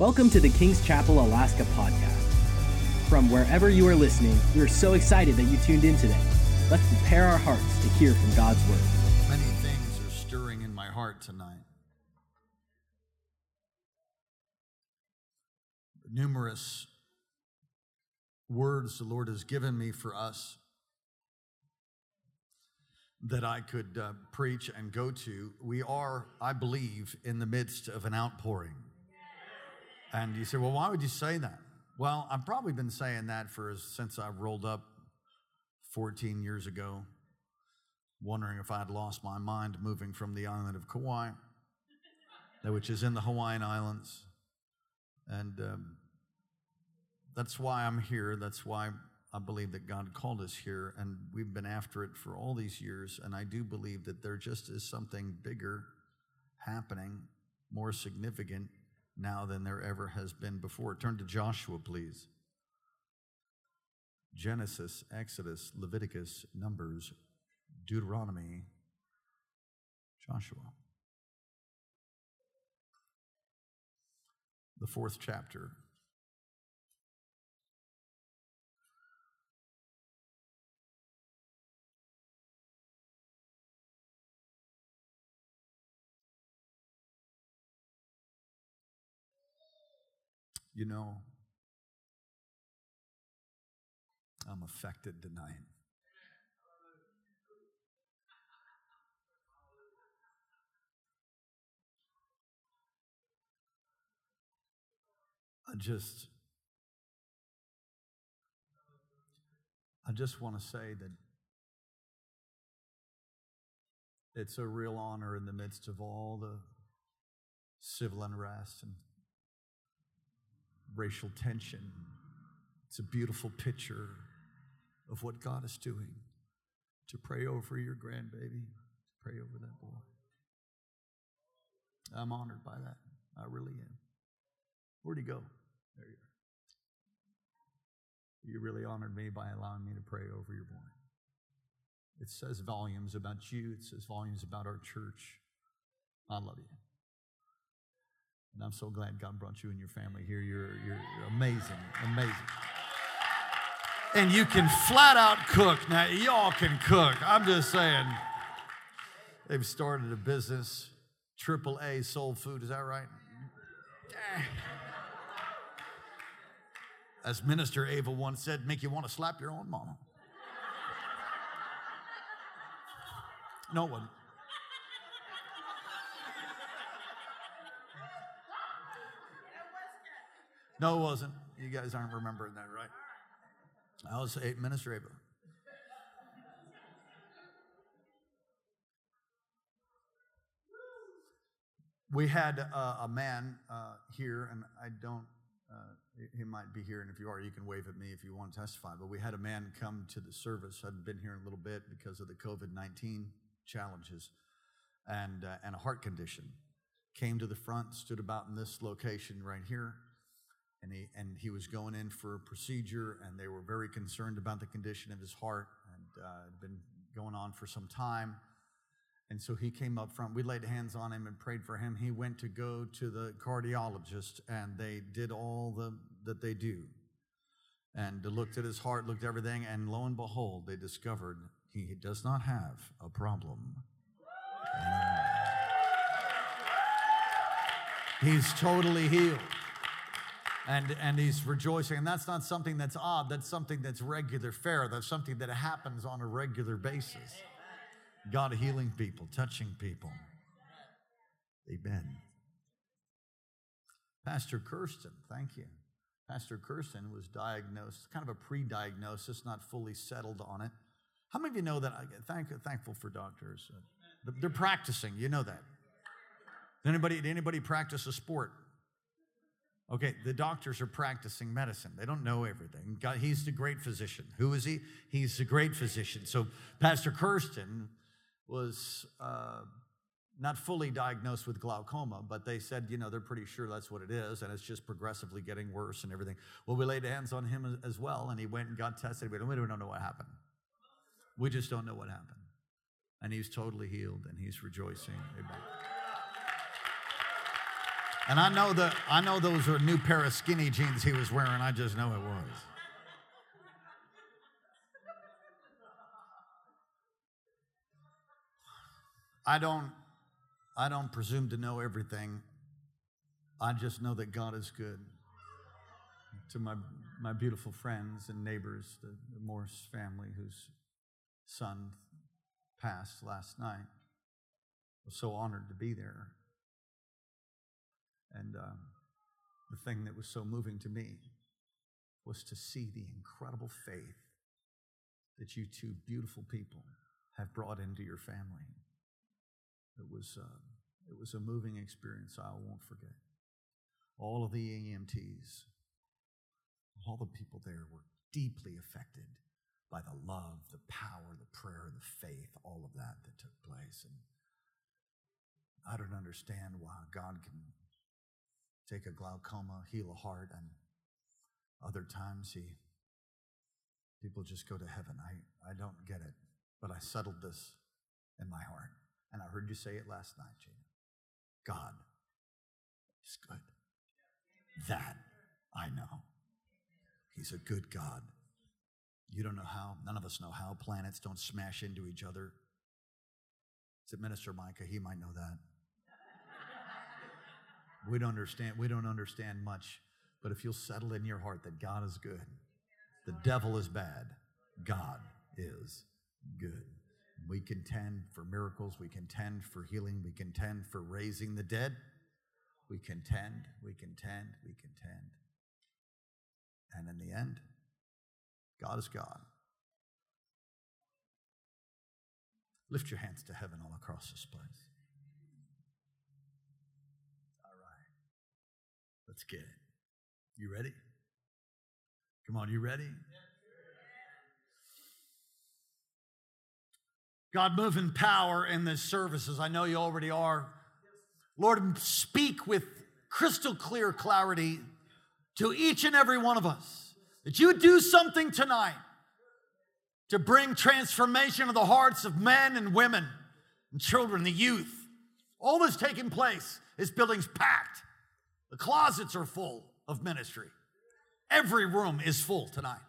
Welcome to the King's Chapel Alaska podcast. From wherever you are listening, we are so excited that you tuned in today. Let's prepare our hearts to hear from God's word. Many things are stirring in my heart tonight. Numerous words the Lord has given me for us that I could uh, preach and go to. We are, I believe, in the midst of an outpouring. And you say, well, why would you say that? Well, I've probably been saying that for since I rolled up 14 years ago, wondering if I'd lost my mind moving from the island of Kauai, which is in the Hawaiian Islands. And um, that's why I'm here. That's why I believe that God called us here, and we've been after it for all these years. And I do believe that there just is something bigger happening, more significant now than there ever has been before. Turn to Joshua, please. Genesis, Exodus, Leviticus, Numbers, Deuteronomy, Joshua. The fourth chapter. You know, I'm affected tonight. I just, I just want to say that it's a real honor in the midst of all the civil unrest and racial tension. It's a beautiful picture of what God is doing to pray over your grandbaby, to pray over that boy. I'm honored by that. I really am. Where'd he go? There you are. You really honored me by allowing me to pray over your boy. It says volumes about you, it says volumes about our church. I love you. And I'm so glad God brought you and your family here. You're, you're, you're amazing, amazing. And you can flat out cook. Now, y'all can cook. I'm just saying. They've started a business, triple A soul food. Is that right? As Minister Ava once said, make you want to slap your own mama. No one. No, it wasn't. You guys aren't remembering that, right? I was a Minister Ava. We had uh, a man uh, here, and I don't, uh, he might be here, and if you are, you can wave at me if you want to testify. But we had a man come to the service, I'd been here a little bit because of the COVID 19 challenges and, uh, and a heart condition. Came to the front, stood about in this location right here and he, and he was going in for a procedure, and they were very concerned about the condition of his heart, and uh, had been going on for some time. And so he came up front. We laid hands on him and prayed for him. He went to go to the cardiologist, and they did all the that they do, and looked at his heart, looked at everything, and lo and behold, they discovered he does not have a problem. He's totally healed and, and he's rejoicing. And that's not something that's odd, that's something that's regular fare. That's something that happens on a regular basis. God healing people, touching people. Amen. Pastor Kirsten, thank you. Pastor Kirsten was diagnosed, kind of a pre diagnosis, not fully settled on it. How many of you know that? Thank, thankful for doctors. They're practicing, you know that. Anybody, anybody practice a sport? Okay, the doctors are practicing medicine. They don't know everything. God, he's the great physician. Who is he? He's the great physician. So, Pastor Kirsten was uh, not fully diagnosed with glaucoma, but they said, you know, they're pretty sure that's what it is, and it's just progressively getting worse and everything. Well, we laid hands on him as well, and he went and got tested. We don't, we don't know what happened. We just don't know what happened. And he's totally healed, and he's rejoicing. Amen. And I know that I know those were a new pair of skinny jeans he was wearing. I just know it was. I don't I don't presume to know everything. I just know that God is good. To my my beautiful friends and neighbors, the, the Morse family whose son passed last night. I was so honored to be there. And um, the thing that was so moving to me was to see the incredible faith that you two beautiful people have brought into your family. It was, uh, it was a moving experience I won't forget. All of the EMTs, all the people there were deeply affected by the love, the power, the prayer, the faith, all of that that took place. And I don't understand why God can take a glaucoma, heal a heart, and other times he people just go to heaven. I, I don't get it. But I settled this in my heart. And I heard you say it last night, Gina. God is good. That I know. He's a good God. You don't know how, none of us know how planets don't smash into each other. Is it Minister Micah? He might know that. We don't understand, we don't understand much, but if you'll settle in your heart that God is good, the devil is bad, God is good. We contend for miracles, we contend for healing, we contend for raising the dead. We contend, we contend, we contend. And in the end, God is God. Lift your hands to heaven all across this place. Let's get it. You ready? Come on, you ready? God, move in power in this services. I know you already are. Lord, speak with crystal clear clarity to each and every one of us that you do something tonight to bring transformation of the hearts of men and women and children, the youth. All that's taking place. This building's packed. The closets are full of ministry. Every room is full tonight.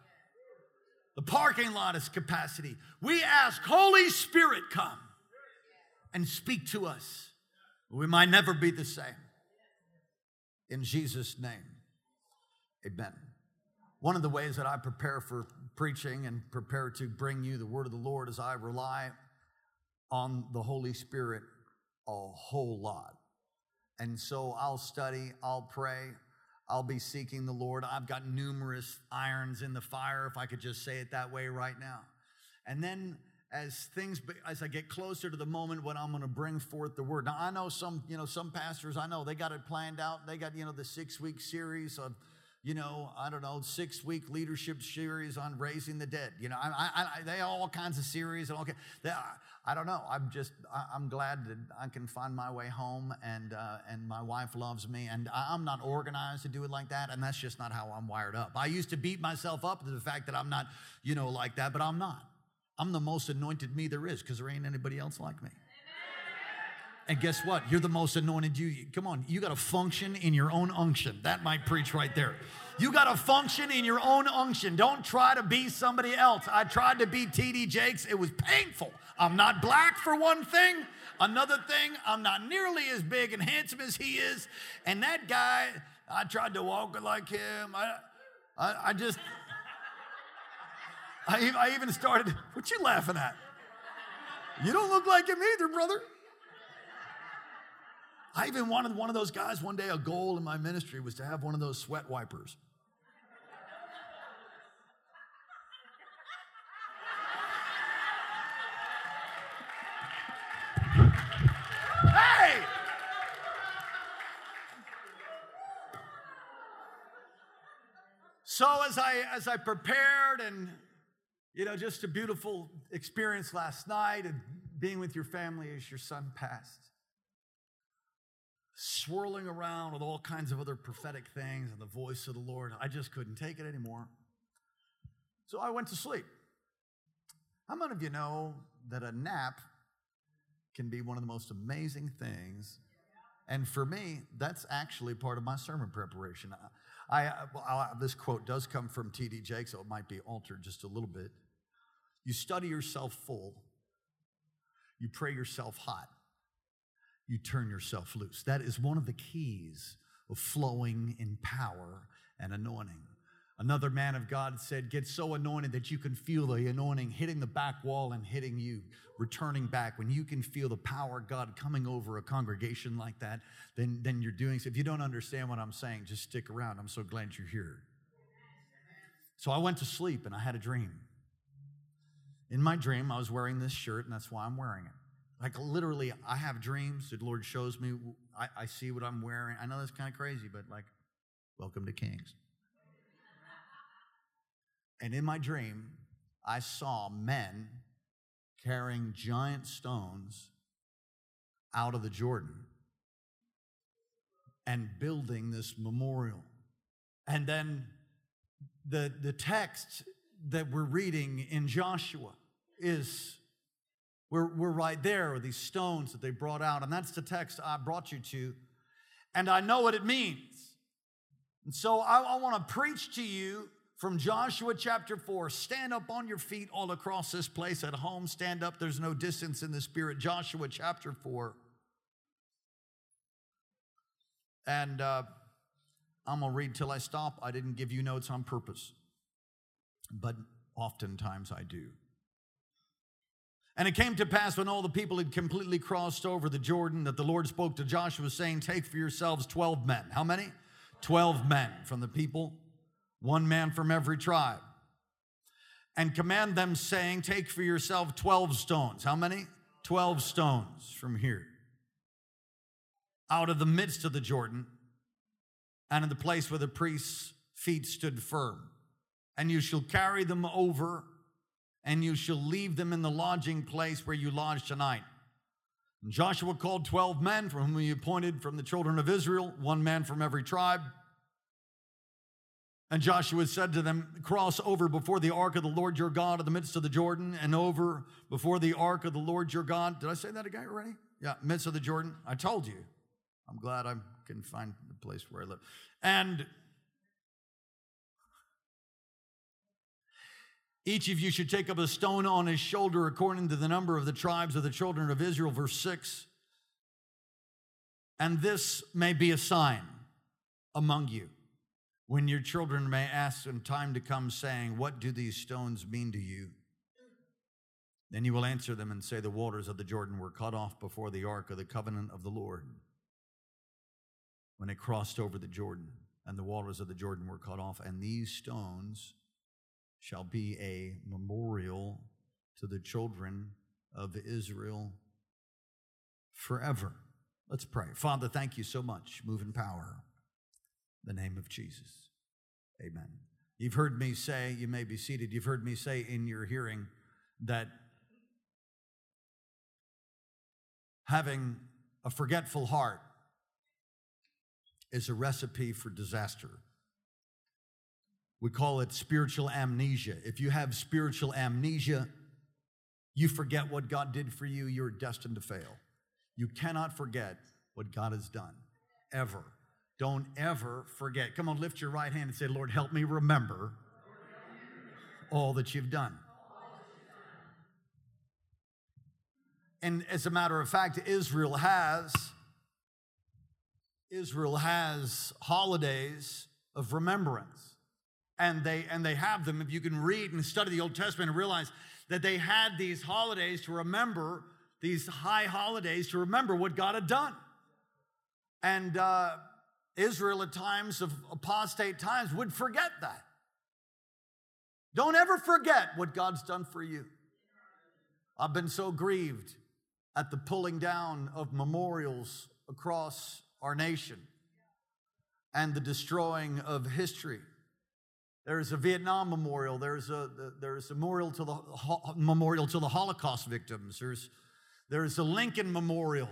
The parking lot is capacity. We ask, Holy Spirit, come and speak to us. We might never be the same. In Jesus' name, amen. One of the ways that I prepare for preaching and prepare to bring you the word of the Lord is I rely on the Holy Spirit a whole lot. And so I'll study, I'll pray, I'll be seeking the Lord. I've got numerous irons in the fire, if I could just say it that way right now. And then as things as I get closer to the moment when I'm going to bring forth the word. Now I know some, you know, some pastors I know they got it planned out. They got, you know, the 6-week series of you know, I don't know, six week leadership series on raising the dead. You know, I, I, I they all kinds of series and all. okay. I don't know. I'm just I, am glad that I can find my way home, and uh, and my wife loves me, and I'm not organized to do it like that, and that's just not how I'm wired up. I used to beat myself up to the fact that I'm not, you know, like that, but I'm not. I'm the most anointed me there is because there ain't anybody else like me. And guess what? You're the most anointed you. Come on, you got to function in your own unction. That might preach right there. You got to function in your own unction. Don't try to be somebody else. I tried to be TD Jakes. It was painful. I'm not black for one thing. Another thing, I'm not nearly as big and handsome as he is. And that guy, I tried to walk like him. I, I, I just, I, I even started, what you laughing at? You don't look like him either, brother. I even wanted one of those guys one day, a goal in my ministry was to have one of those sweat wipers. hey! So as I as I prepared and you know just a beautiful experience last night and being with your family as your son passed swirling around with all kinds of other prophetic things and the voice of the Lord. I just couldn't take it anymore. So I went to sleep. How many of you know that a nap can be one of the most amazing things And for me, that's actually part of my sermon preparation. Uh, I, I, this quote does come from T.D. Jakes, so it might be altered just a little bit. You study yourself full, you pray yourself hot, you turn yourself loose. That is one of the keys of flowing in power and anointing. Another man of God said, Get so anointed that you can feel the anointing hitting the back wall and hitting you, returning back. When you can feel the power of God coming over a congregation like that, then, then you're doing so. If you don't understand what I'm saying, just stick around. I'm so glad you're here. So I went to sleep and I had a dream. In my dream, I was wearing this shirt, and that's why I'm wearing it. Like literally, I have dreams. The Lord shows me, I, I see what I'm wearing. I know that's kind of crazy, but like, welcome to Kings. And in my dream, I saw men carrying giant stones out of the Jordan and building this memorial. And then the, the text that we're reading in Joshua is we're, we're right there with these stones that they brought out. And that's the text I brought you to. And I know what it means. And so I, I want to preach to you from Joshua chapter 4. Stand up on your feet all across this place at home. Stand up. There's no distance in the spirit. Joshua chapter 4. And uh, I'm going to read till I stop. I didn't give you notes on purpose, but oftentimes I do. And it came to pass when all the people had completely crossed over the Jordan that the Lord spoke to Joshua, saying, Take for yourselves 12 men. How many? 12 men from the people one man from every tribe. And command them, saying, Take for yourself 12 stones. How many? 12 stones from here. Out of the midst of the Jordan, and in the place where the priest's feet stood firm. And you shall carry them over, and you shall leave them in the lodging place where you lodge tonight. And Joshua called 12 men from whom he appointed from the children of Israel, one man from every tribe. And Joshua said to them, Cross over before the ark of the Lord your God in the midst of the Jordan, and over before the ark of the Lord your God. Did I say that again already? Yeah, midst of the Jordan. I told you. I'm glad I can find the place where I live. And each of you should take up a stone on his shoulder according to the number of the tribes of the children of Israel. Verse 6. And this may be a sign among you when your children may ask in time to come, saying, What do these stones mean to you? Then you will answer them and say, The waters of the Jordan were cut off before the ark of the covenant of the Lord. When it crossed over the Jordan, and the waters of the Jordan were cut off, and these stones shall be a memorial to the children of Israel forever. Let's pray. Father, thank you so much. Move in power. The name of Jesus. Amen. You've heard me say, you may be seated, you've heard me say in your hearing that having a forgetful heart is a recipe for disaster. We call it spiritual amnesia. If you have spiritual amnesia, you forget what God did for you, you're destined to fail. You cannot forget what God has done, ever. Don't ever forget. Come on, lift your right hand and say, Lord, help me remember all that you've done. And as a matter of fact, Israel has Israel has holidays of remembrance. And they and they have them. If you can read and study the Old Testament and realize that they had these holidays to remember, these high holidays to remember what God had done. And uh, Israel at times of apostate times would forget that. Don't ever forget what God's done for you. I've been so grieved at the pulling down of memorials across our nation and the destroying of history. There's a Vietnam memorial. There's a there's a memorial to the memorial to the Holocaust victims. There's there's a Lincoln memorial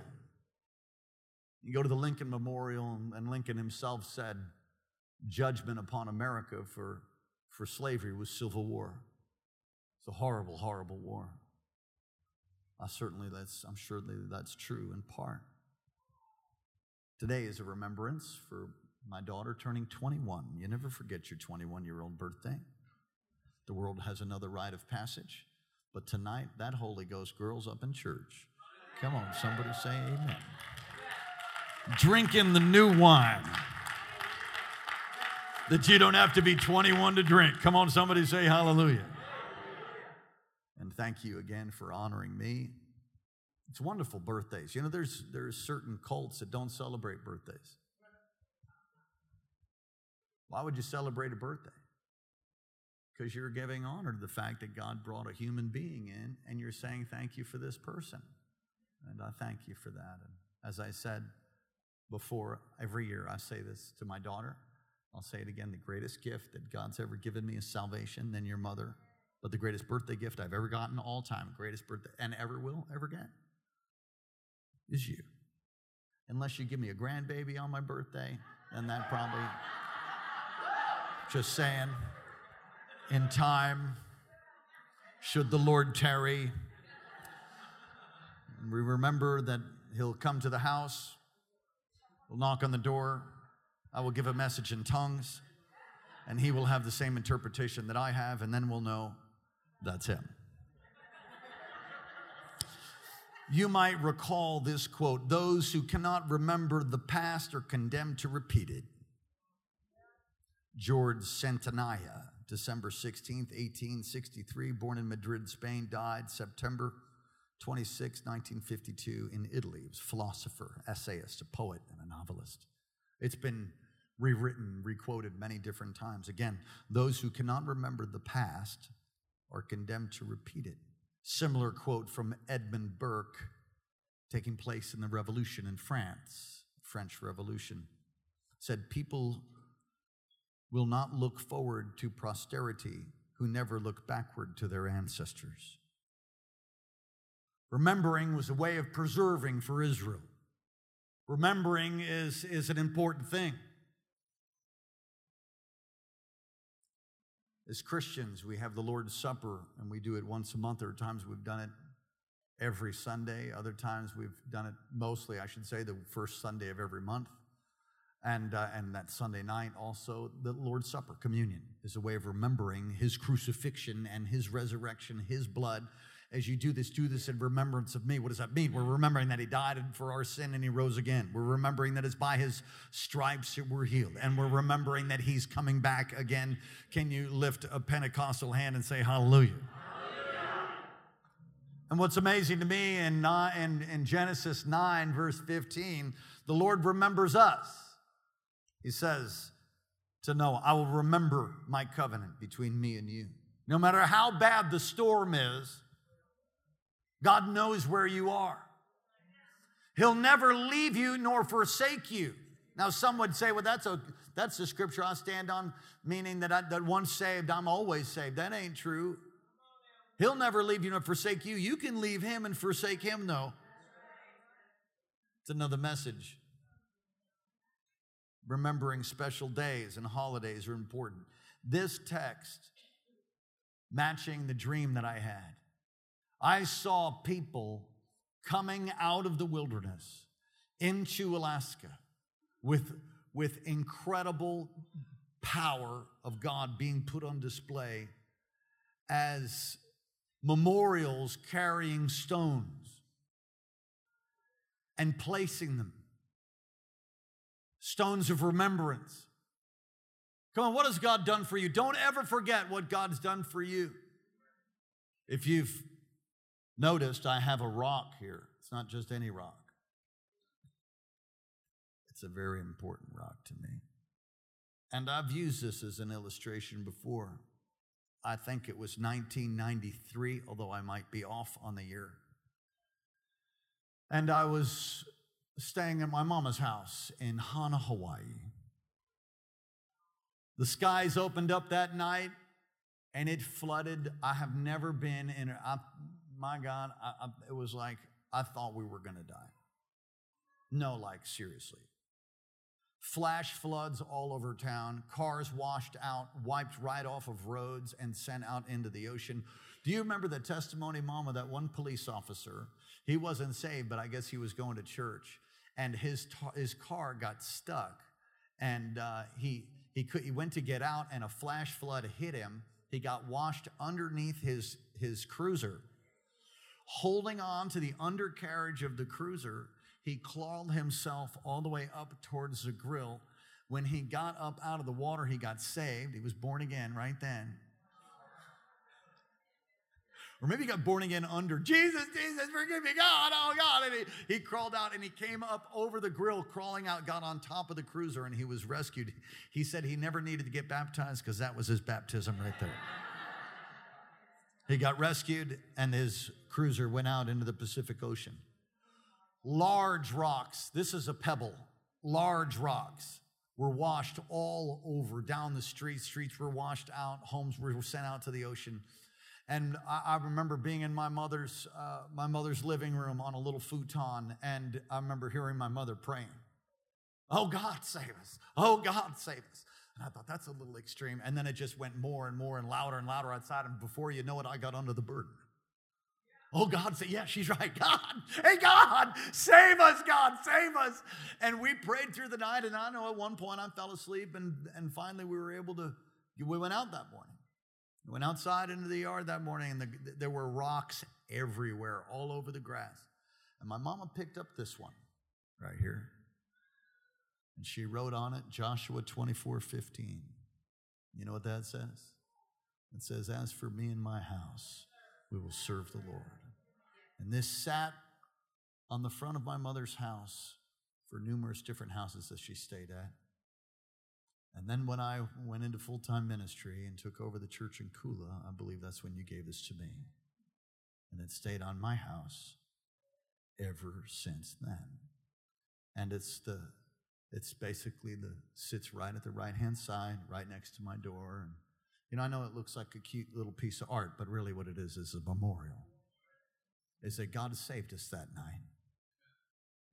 you go to the Lincoln Memorial, and Lincoln himself said, judgment upon America for, for slavery was civil war. It's a horrible, horrible war. I certainly that's I'm sure that's true in part. Today is a remembrance for my daughter turning 21. You never forget your 21 year old birthday. The world has another rite of passage, but tonight, that Holy Ghost girl's up in church. Come on, somebody say amen. Drinking the new wine that you don't have to be 21 to drink. Come on, somebody say hallelujah. And thank you again for honoring me. It's wonderful birthdays. You know, there's there's certain cults that don't celebrate birthdays. Why would you celebrate a birthday? Because you're giving honor to the fact that God brought a human being in and you're saying thank you for this person. And I thank you for that. And as I said before, every year I say this to my daughter. I'll say it again the greatest gift that God's ever given me is salvation, then your mother. But the greatest birthday gift I've ever gotten all time, greatest birthday, and ever will ever get, is you. Unless you give me a grandbaby on my birthday, then that probably, just saying, in time, should the Lord tarry. We remember that He'll come to the house, we'll knock on the door, I will give a message in tongues, and He will have the same interpretation that I have, and then we'll know that's Him. You might recall this quote Those who cannot remember the past are condemned to repeat it. George Santayana, December 16th, 1863, born in Madrid, Spain, died September 26, 1952, in Italy. He was a philosopher, essayist, a poet, and a novelist. It's been rewritten, requoted many different times. Again, those who cannot remember the past are condemned to repeat it. Similar quote from Edmund Burke, taking place in the revolution in France, French Revolution, said, People will not look forward to posterity who never look backward to their ancestors. Remembering was a way of preserving for Israel. Remembering is, is an important thing. As Christians, we have the Lord's Supper and we do it once a month. There are times we've done it every Sunday. Other times we've done it mostly, I should say, the first Sunday of every month. And, uh, and that Sunday night also, the Lord's Supper, communion, is a way of remembering his crucifixion and his resurrection, his blood as you do this, do this in remembrance of me. What does that mean? We're remembering that he died for our sin and he rose again. We're remembering that it's by his stripes that we're healed. And we're remembering that he's coming back again. Can you lift a Pentecostal hand and say hallelujah? And what's amazing to me in, in, in Genesis 9, verse 15, the Lord remembers us. He says to Noah, I will remember my covenant between me and you. No matter how bad the storm is, God knows where you are. He'll never leave you nor forsake you. Now, some would say, well, that's a that's the scripture I stand on, meaning that I, that once saved, I'm always saved. That ain't true. He'll never leave you nor forsake you. You can leave him and forsake him, though. It's another message. Remembering special days and holidays are important. This text, matching the dream that I had, I saw people coming out of the wilderness into Alaska with, with incredible power of God being put on display as memorials carrying stones and placing them. Stones of remembrance. Come on, what has God done for you? Don't ever forget what God's done for you. If you've noticed I have a rock here. It's not just any rock, it's a very important rock to me. And I've used this as an illustration before. I think it was 1993, although I might be off on the year. And I was staying at my mama's house in Hana, Hawaii. The skies opened up that night and it flooded. I have never been in, I, my God, I, I, it was like I thought we were going to die. No, like seriously. Flash floods all over town, cars washed out, wiped right off of roads, and sent out into the ocean. Do you remember the testimony, Mama, that one police officer? He wasn't saved, but I guess he was going to church. and his, his car got stuck. And uh, he, he, could, he went to get out, and a flash flood hit him. He got washed underneath his, his cruiser. Holding on to the undercarriage of the cruiser, he clawed himself all the way up towards the grill. When he got up out of the water, he got saved. He was born again right then. Or maybe he got born again under Jesus, Jesus, forgive me, God, oh God. And he, he crawled out and he came up over the grill, crawling out, got on top of the cruiser, and he was rescued. He said he never needed to get baptized because that was his baptism right there. He got rescued, and his cruiser went out into the Pacific Ocean. Large rocks, this is a pebble, large rocks were washed all over down the streets. Streets were washed out, homes were sent out to the ocean. And I, I remember being in my mother's, uh, my mother's living room on a little futon, and I remember hearing my mother praying, Oh God, save us. Oh God, save us. And I thought, that's a little extreme. And then it just went more and more and louder and louder outside. And before you know it, I got under the burden. Oh, God, say, yeah, she's right. God, hey, God, save us, God, save us. And we prayed through the night. And I know at one point I fell asleep, and, and finally we were able to, we went out that morning. We went outside into the yard that morning, and the, there were rocks everywhere, all over the grass. And my mama picked up this one right here. And she wrote on it Joshua 24 15. You know what that says? It says, As for me and my house, we will serve the Lord. And this sat on the front of my mother's house for numerous different houses that she stayed at. And then when I went into full time ministry and took over the church in Kula, I believe that's when you gave this to me. And it stayed on my house ever since then. And it's the it's basically the sits right at the right hand side, right next to my door. And you know, I know it looks like a cute little piece of art, but really what it is is a memorial. Is that God saved us that night.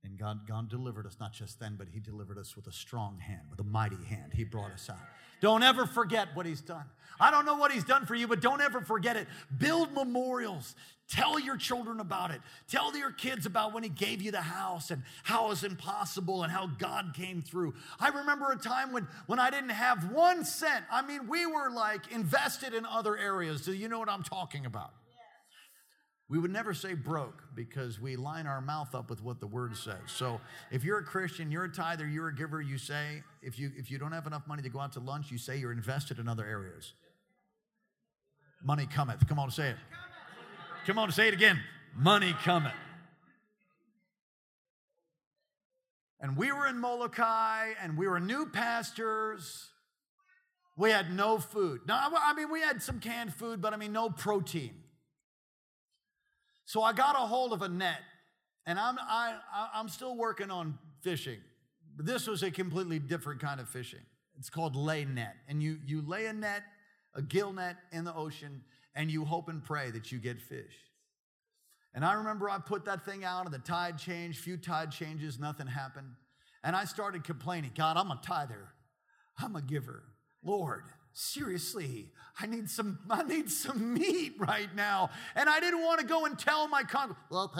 And God, God delivered us not just then, but He delivered us with a strong hand, with a mighty hand. He brought us out. Don't ever forget what He's done. I don't know what He's done for you, but don't ever forget it. Build memorials. Tell your children about it. Tell your kids about when He gave you the house and how it was impossible and how God came through. I remember a time when, when I didn't have one cent. I mean, we were like invested in other areas. Do you know what I'm talking about? We would never say broke because we line our mouth up with what the word says. So if you're a Christian, you're a tither, you're a giver, you say, if you if you don't have enough money to go out to lunch, you say you're invested in other areas. Money cometh. Come on, say it. Come on, say it again. Money cometh. And we were in Molokai and we were new pastors. We had no food. Now, I mean, we had some canned food, but I mean, no protein. So I got a hold of a net, and I'm, I, I'm still working on fishing. This was a completely different kind of fishing. It's called lay net. And you, you lay a net, a gill net in the ocean, and you hope and pray that you get fish. And I remember I put that thing out, and the tide changed, few tide changes, nothing happened. And I started complaining God, I'm a tither, I'm a giver. Lord, seriously, I need some, I need some meat right now. And I didn't want to go and tell my con. Well,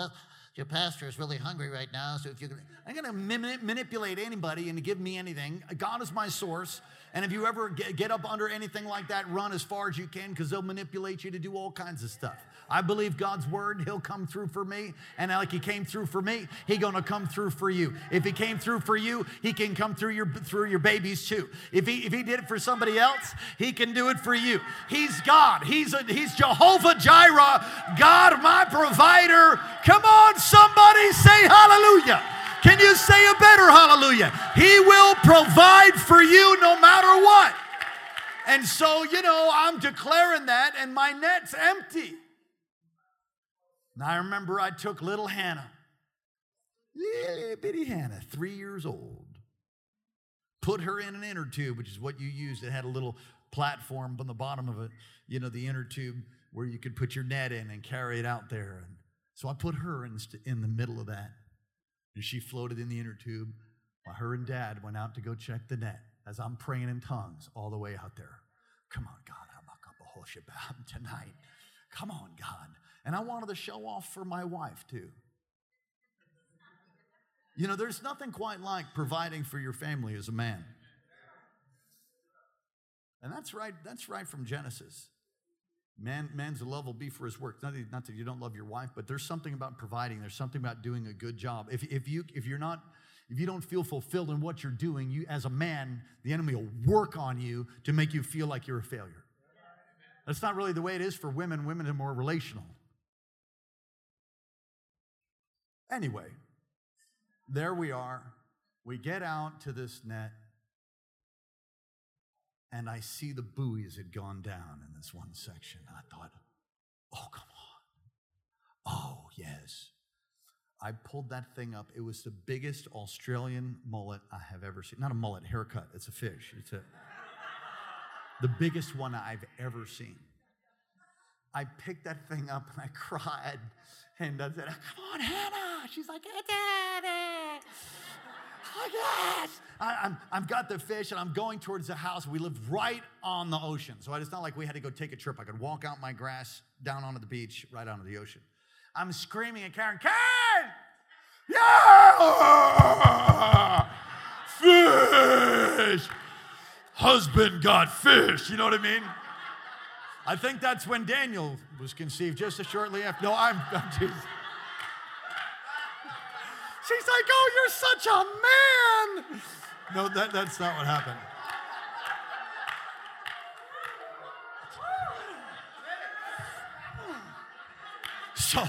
your pastor is really hungry right now, so if you can, I'm going to manipulate anybody and give me anything. God is my source. And if you ever get, get up under anything like that, run as far as you can because they'll manipulate you to do all kinds of stuff. I believe God's word, He'll come through for me. And like He came through for me, He's gonna come through for you. If He came through for you, He can come through your through your babies too. If He if He did it for somebody else, He can do it for you. He's God. He's a, He's Jehovah Jireh, God my provider. Come on, somebody say hallelujah. Can you say a better hallelujah? He will provide for you no matter what. And so, you know, I'm declaring that, and my net's empty. And I remember I took little Hannah, little bitty Hannah, three years old, put her in an inner tube, which is what you used. It had a little platform on the bottom of it, you know, the inner tube where you could put your net in and carry it out there. And so I put her in, in the middle of that. And she floated in the inner tube while her and dad went out to go check the net as I'm praying in tongues all the way out there. Come on, God, I'm a tonight. Come on, God. And I wanted to show off for my wife too. You know, there's nothing quite like providing for your family as a man. And that's right, that's right from Genesis. Man, man's love will be for his work. Not that, not that you don't love your wife, but there's something about providing. There's something about doing a good job. If, if you if you're not if you don't feel fulfilled in what you're doing, you as a man, the enemy will work on you to make you feel like you're a failure. That's not really the way it is for women. Women are more relational. Anyway, there we are. We get out to this net, and I see the buoys had gone down in this one section. I thought, oh, come on. Oh, yes. I pulled that thing up. It was the biggest Australian mullet I have ever seen. Not a mullet, haircut. It's a fish. It's a, the biggest one I've ever seen. I picked that thing up and I cried. And I said, Come on, Hannah. She's like, Daddy. Oh, yes. I, I've got the fish and I'm going towards the house. We live right on the ocean. So it's not like we had to go take a trip. I could walk out my grass down onto the beach, right onto the ocean. I'm screaming at Karen, Karen! Yeah! Fish! Husband got fish. You know what I mean? I think that's when Daniel was conceived, just shortly after. No, I'm, I'm just. She's like, oh, you're such a man. No, that, that's not what happened. So,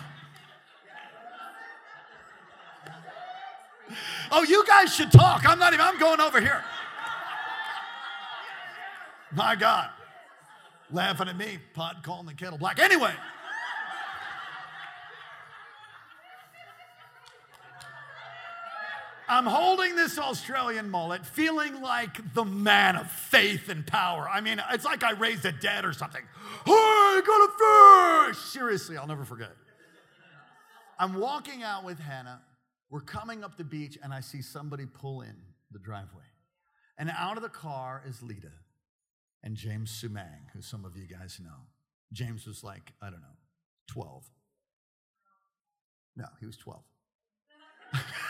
oh, you guys should talk. I'm not even, I'm going over here. My God. Laughing at me, pot calling the kettle black. Anyway. I'm holding this Australian mullet, feeling like the man of faith and power. I mean, it's like I raised a dead or something. Hey, got a fish! Seriously, I'll never forget. I'm walking out with Hannah. We're coming up the beach, and I see somebody pull in the driveway. And out of the car is Lita and James Sumang, who some of you guys know. James was like, I don't know, 12. No, he was 12.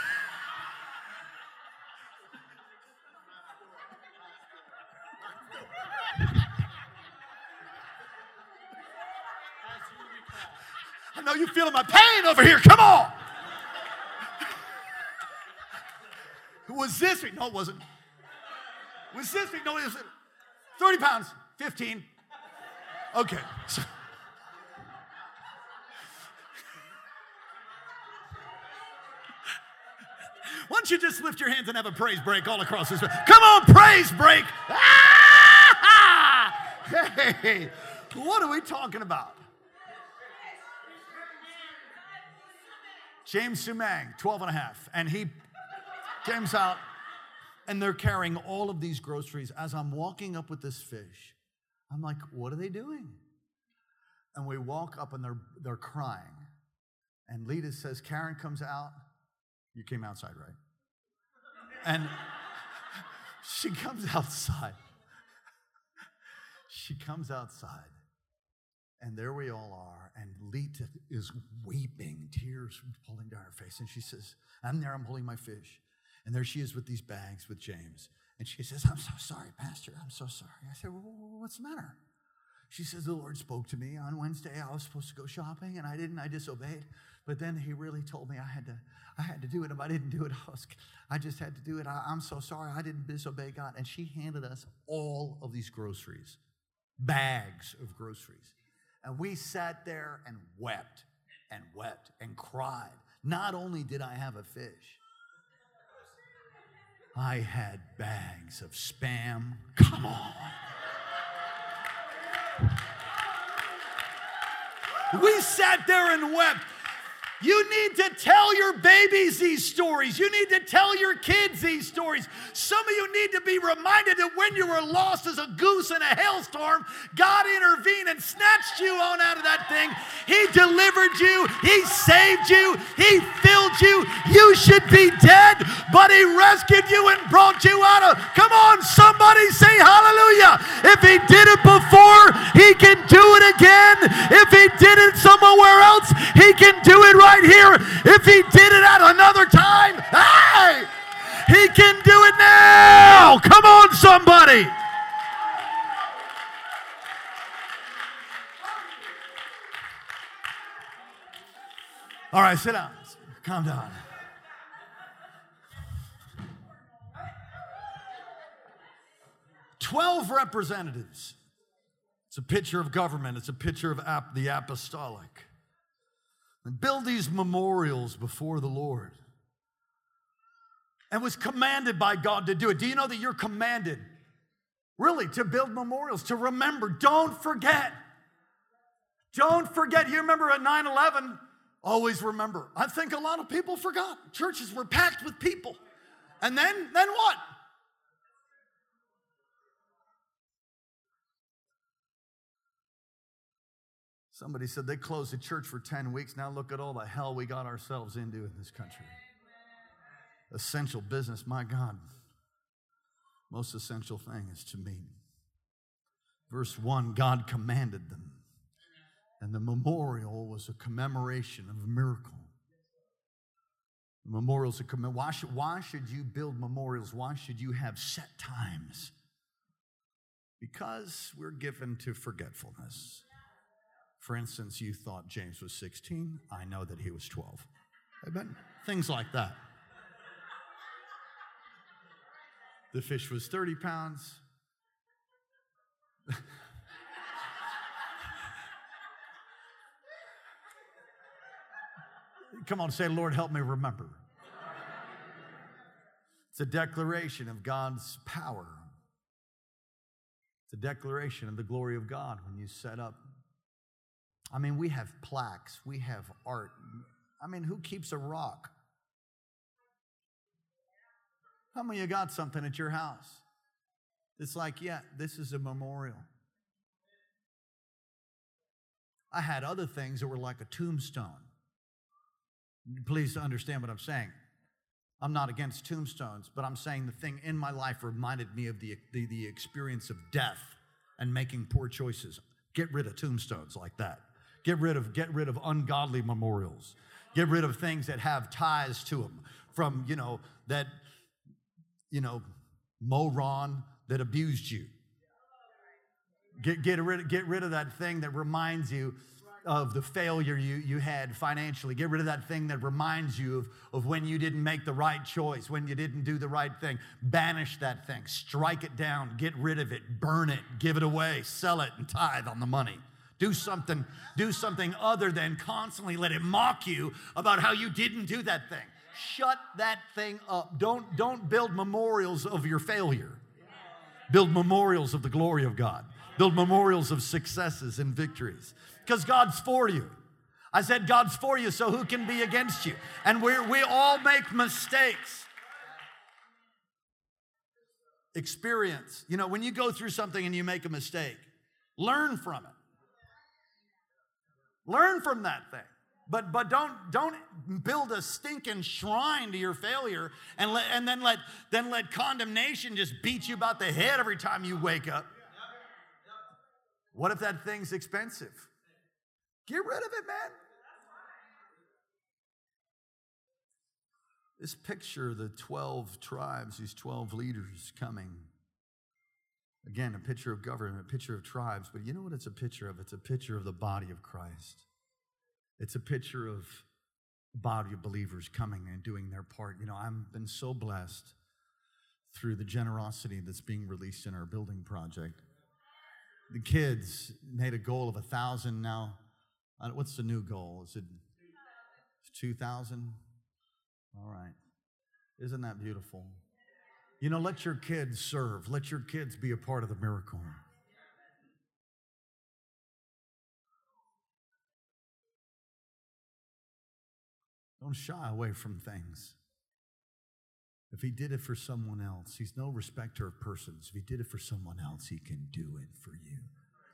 I know you're feeling my pain over here. Come on. Was this week? No, it wasn't. Was this week? No, it wasn't. 30 pounds. 15. Okay. So, Why don't you just lift your hands and have a praise break all across this? Come on, praise break. Ah! Hey, what are we talking about? James Sumang, 12 and a half. And he comes out, and they're carrying all of these groceries. As I'm walking up with this fish, I'm like, what are they doing? And we walk up, and they're, they're crying. And Lita says, Karen comes out. You came outside, right? And she comes outside. She comes outside. And there we all are. And Lita is weeping, tears pulling down her face. And she says, I'm there, I'm holding my fish. And there she is with these bags with James. And she says, I'm so sorry, Pastor. I'm so sorry. I said, well, What's the matter? She says, The Lord spoke to me on Wednesday. I was supposed to go shopping and I didn't. I disobeyed. But then he really told me I had to, I had to do it. If I didn't do it, I, was, I just had to do it. I, I'm so sorry. I didn't disobey God. And she handed us all of these groceries, bags of groceries. And we sat there and wept and wept and cried. Not only did I have a fish, I had bags of spam. Come on. We sat there and wept. You need to tell your babies these stories. You need to tell your kids these stories. Some of you need to be reminded that when you were lost as a goose in a hailstorm, God intervened and snatched you on out of that thing. He delivered you, He saved you, He filled you. You should be dead, but He rescued you and brought you out of. Come on, somebody say hallelujah. If He did it before, He can do it again. If He did it somewhere else, He can do it right right here. If he did it at another time, hey, he can do it now. Come on, somebody. All right, sit down. Calm down. Twelve representatives. It's a picture of government. It's a picture of ap- the apostolic. And build these memorials before the Lord. And was commanded by God to do it. Do you know that you're commanded, really, to build memorials, to remember? Don't forget. Don't forget. You remember at 9 11, always remember. I think a lot of people forgot. Churches were packed with people. And then, then what? Somebody said they closed the church for 10 weeks. Now look at all the hell we got ourselves into in this country. Essential business, my God. Most essential thing is to meet. Verse 1 God commanded them, and the memorial was a commemoration of a miracle. Memorials are comm- why should, why should you build memorials? Why should you have set times? Because we're given to forgetfulness. For instance, you thought James was 16. I know that he was 12. Amen. Things like that. The fish was 30 pounds. Come on, say, Lord, help me remember. It's a declaration of God's power. It's a declaration of the glory of God when you set up I mean, we have plaques, we have art. I mean, who keeps a rock? How many of you got something at your house? It's like, yeah, this is a memorial. I had other things that were like a tombstone. Please understand what I'm saying. I'm not against tombstones, but I'm saying the thing in my life reminded me of the, the, the experience of death and making poor choices. Get rid of tombstones like that. Get rid of, get rid of ungodly memorials. Get rid of things that have ties to them from, you know, that, you know, moron that abused you. Get, get, rid, get rid of that thing that reminds you of the failure you, you had financially. Get rid of that thing that reminds you of, of when you didn't make the right choice, when you didn't do the right thing. Banish that thing, strike it down, get rid of it, burn it, give it away, sell it, and tithe on the money. Do something, do something other than constantly let it mock you about how you didn't do that thing. Shut that thing up. Don't, don't build memorials of your failure. Build memorials of the glory of God. Build memorials of successes and victories. Because God's for you. I said, God's for you, so who can be against you? And we we all make mistakes. Experience. You know, when you go through something and you make a mistake, learn from it. Learn from that thing. But, but don't, don't build a stinking shrine to your failure and, let, and then, let, then let condemnation just beat you about the head every time you wake up. What if that thing's expensive? Get rid of it, man. This picture, the 12 tribes, these 12 leaders coming. Again, a picture of government, a picture of tribes, but you know what it's a picture of? It's a picture of the body of Christ. It's a picture of a body of believers coming and doing their part. You know, I've been so blessed through the generosity that's being released in our building project. The kids made a goal of a thousand now. What's the new goal? Is it 2,000? All right. Isn't that beautiful? You know, let your kids serve. Let your kids be a part of the miracle. Don't shy away from things. If he did it for someone else, he's no respecter of persons. If he did it for someone else, he can do it for you.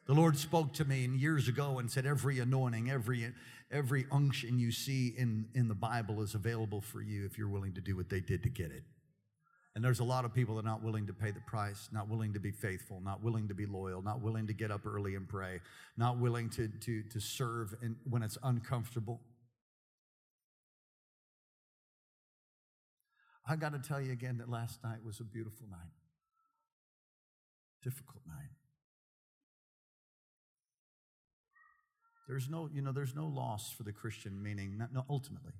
The Lord spoke to me years ago and said, Every anointing, every, every unction you see in, in the Bible is available for you if you're willing to do what they did to get it. And there's a lot of people that are not willing to pay the price, not willing to be faithful, not willing to be loyal, not willing to get up early and pray, not willing to, to, to serve in, when it's uncomfortable. I got to tell you again that last night was a beautiful night, difficult night. There's no, you know, there's no loss for the Christian, meaning, not, no, ultimately.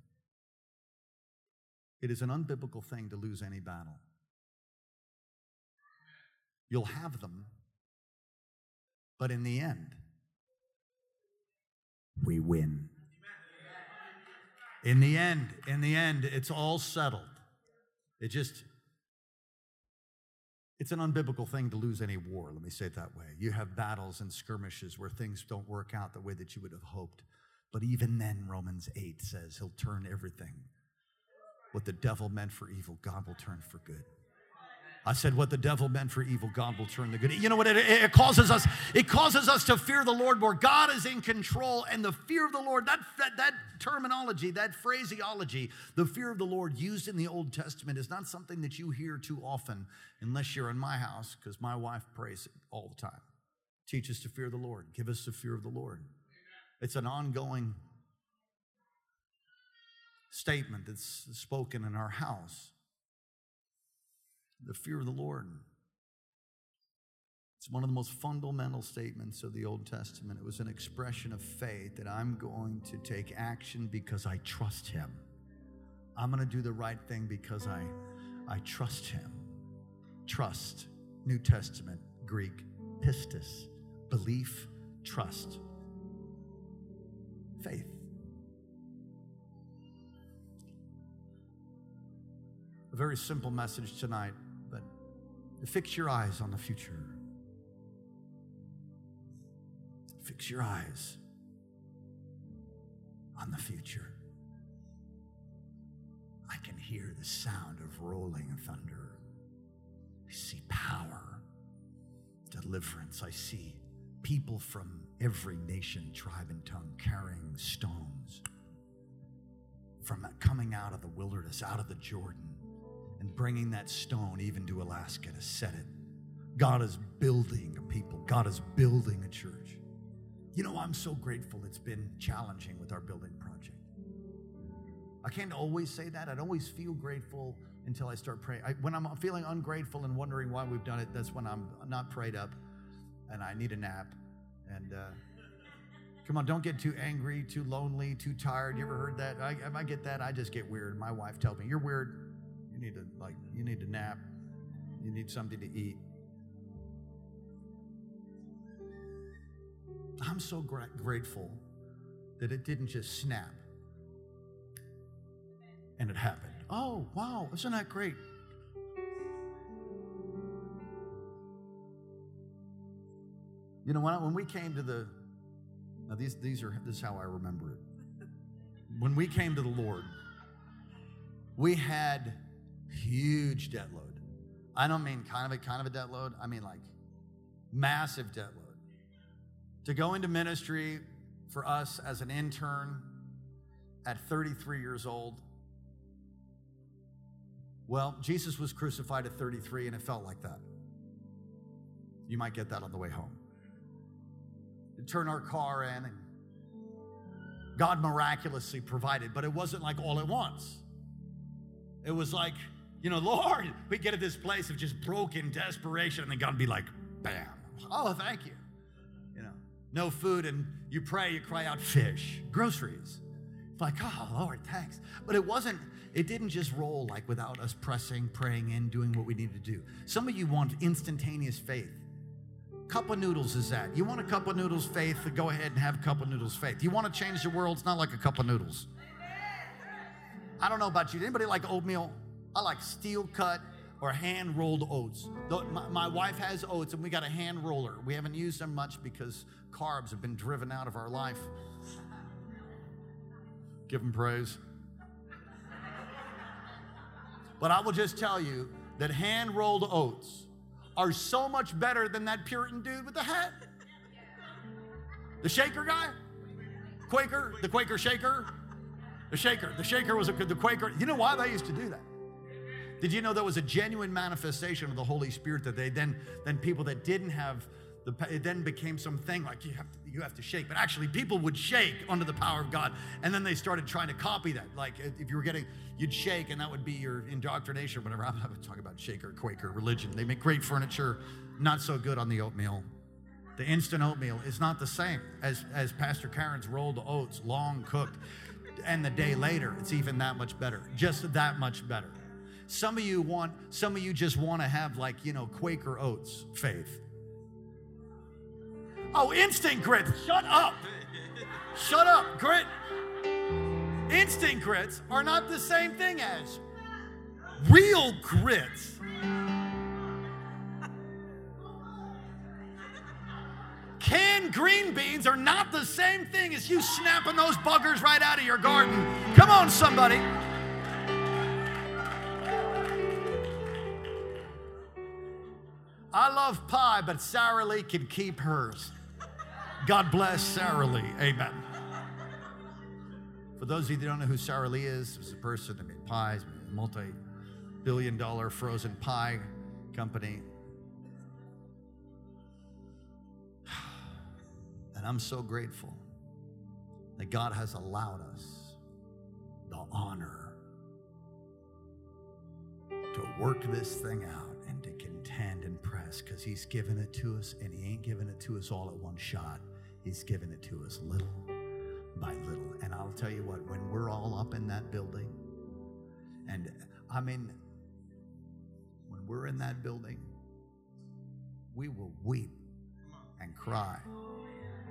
It is an unbiblical thing to lose any battle. You'll have them, but in the end, we win. In the end, in the end, it's all settled. It just, it's an unbiblical thing to lose any war, let me say it that way. You have battles and skirmishes where things don't work out the way that you would have hoped. But even then, Romans 8 says he'll turn everything. What the devil meant for evil, God will turn for good. I said, what the devil meant for evil, God will turn the good. You know what? It, it, causes us, it causes us to fear the Lord more. God is in control, and the fear of the Lord, that, that, that terminology, that phraseology, the fear of the Lord used in the Old Testament is not something that you hear too often unless you're in my house, because my wife prays it all the time. Teach us to fear the Lord. Give us the fear of the Lord. It's an ongoing statement that's spoken in our house the fear of the Lord. It's one of the most fundamental statements of the Old Testament. It was an expression of faith that I'm going to take action because I trust Him. I'm going to do the right thing because I, I trust Him. Trust, New Testament, Greek, pistis, belief, trust, faith. Very simple message tonight to fix your eyes on the future. Fix your eyes on the future. I can hear the sound of rolling thunder. I see power, deliverance. I see people from every nation, tribe, and tongue carrying stones from coming out of the wilderness, out of the Jordan and bringing that stone even to Alaska to set it. God is building a people, God is building a church. You know, I'm so grateful it's been challenging with our building project. I can't always say that. I'd always feel grateful until I start praying. I, when I'm feeling ungrateful and wondering why we've done it, that's when I'm not prayed up and I need a nap. And uh, come on, don't get too angry, too lonely, too tired. You ever heard that? I, if I get that, I just get weird. My wife tells me, You're weird. You need to like you need to nap. You need something to eat. I'm so gra- grateful that it didn't just snap and it happened. Oh, wow, isn't that great? You know, when, I, when we came to the, now these, these are, this is how I remember it. When we came to the Lord, we had huge debt load. I don't mean kind of a kind of a debt load. I mean like massive debt load. To go into ministry for us as an intern at 33 years old. Well, Jesus was crucified at 33 and it felt like that. You might get that on the way home. To turn our car in and God miraculously provided, but it wasn't like all at once. It was like you know, Lord, we get to this place of just broken desperation, and then God be like, bam. Oh, thank you. You know, no food, and you pray, you cry out, fish, groceries. It's like, oh, Lord, thanks. But it wasn't, it didn't just roll like without us pressing, praying in, doing what we need to do. Some of you want instantaneous faith. Cup of noodles is that. You want a cup of noodles faith, go ahead and have a cup of noodles faith. You want to change the world, it's not like a cup of noodles. I don't know about you. Anybody like oatmeal? I like steel cut or hand rolled oats. My, wife has oats and we got a hand roller. We haven't used them much because carbs have been driven out of our life. Give them praise. But I will just tell you that hand rolled oats are so much better than that Puritan dude with the hat. The shaker guy? Quaker? The Quaker shaker? The shaker. The shaker was a, the Quaker. You know why they used to do that? Did you know that was a genuine manifestation of the Holy Spirit that they then, then people that didn't have the, it then became something like you have, to, you have to shake. But actually, people would shake under the power of God. And then they started trying to copy that. Like if you were getting, you'd shake and that would be your indoctrination or whatever. I'm not talking about Shaker, Quaker religion. They make great furniture, not so good on the oatmeal. The instant oatmeal is not the same as, as Pastor Karen's rolled oats, long cooked. And the day later, it's even that much better. Just that much better. Some of you want, some of you just want to have like, you know, Quaker oats faith. Oh, instant grits. Shut up. Shut up. Grit. Instant grits are not the same thing as real grits. Canned green beans are not the same thing as you snapping those buggers right out of your garden. Come on, somebody. I love pie, but Sara Lee can keep hers. God bless Sara Lee. Amen. For those of you that don't know who Sara Lee is, it's a person that made pies, multi billion dollar frozen pie company. And I'm so grateful that God has allowed us the honor to work this thing out and to contend because He's given it to us and He ain't giving it to us all at one shot. He's given it to us little by little. And I'll tell you what, when we're all up in that building, and I mean, when we're in that building, we will weep and cry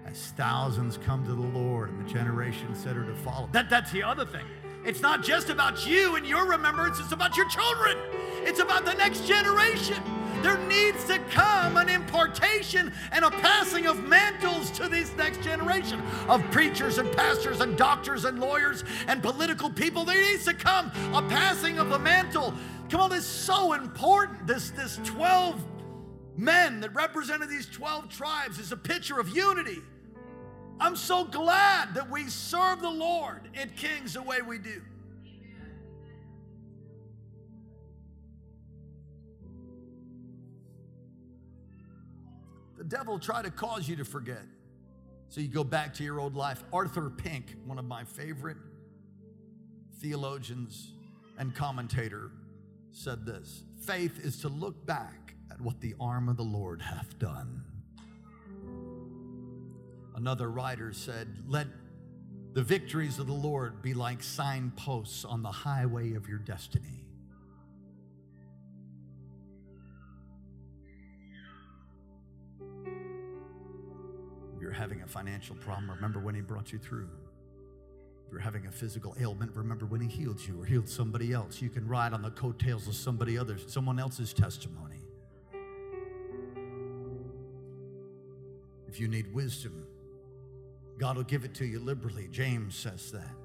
as thousands come to the Lord and the generations that are to follow. That, that's the other thing. It's not just about you and your remembrance, it's about your children. It's about the next generation. There needs to come an impartation and a passing of mantles to this next generation of preachers and pastors and doctors and lawyers and political people. There needs to come a passing of the mantle. Come on, this is so important. This, this 12 men that represented these 12 tribes is a picture of unity. I'm so glad that we serve the Lord in Kings the way we do. The devil try to cause you to forget. So you go back to your old life. Arthur Pink, one of my favorite theologians and commentator, said this Faith is to look back at what the arm of the Lord hath done. Another writer said, Let the victories of the Lord be like signposts on the highway of your destiny. You're having a financial problem, remember when He brought you through. If you're having a physical ailment, remember when He healed you or healed somebody else. You can ride on the coattails of somebody others, someone else's testimony. If you need wisdom, God will give it to you liberally. James says that.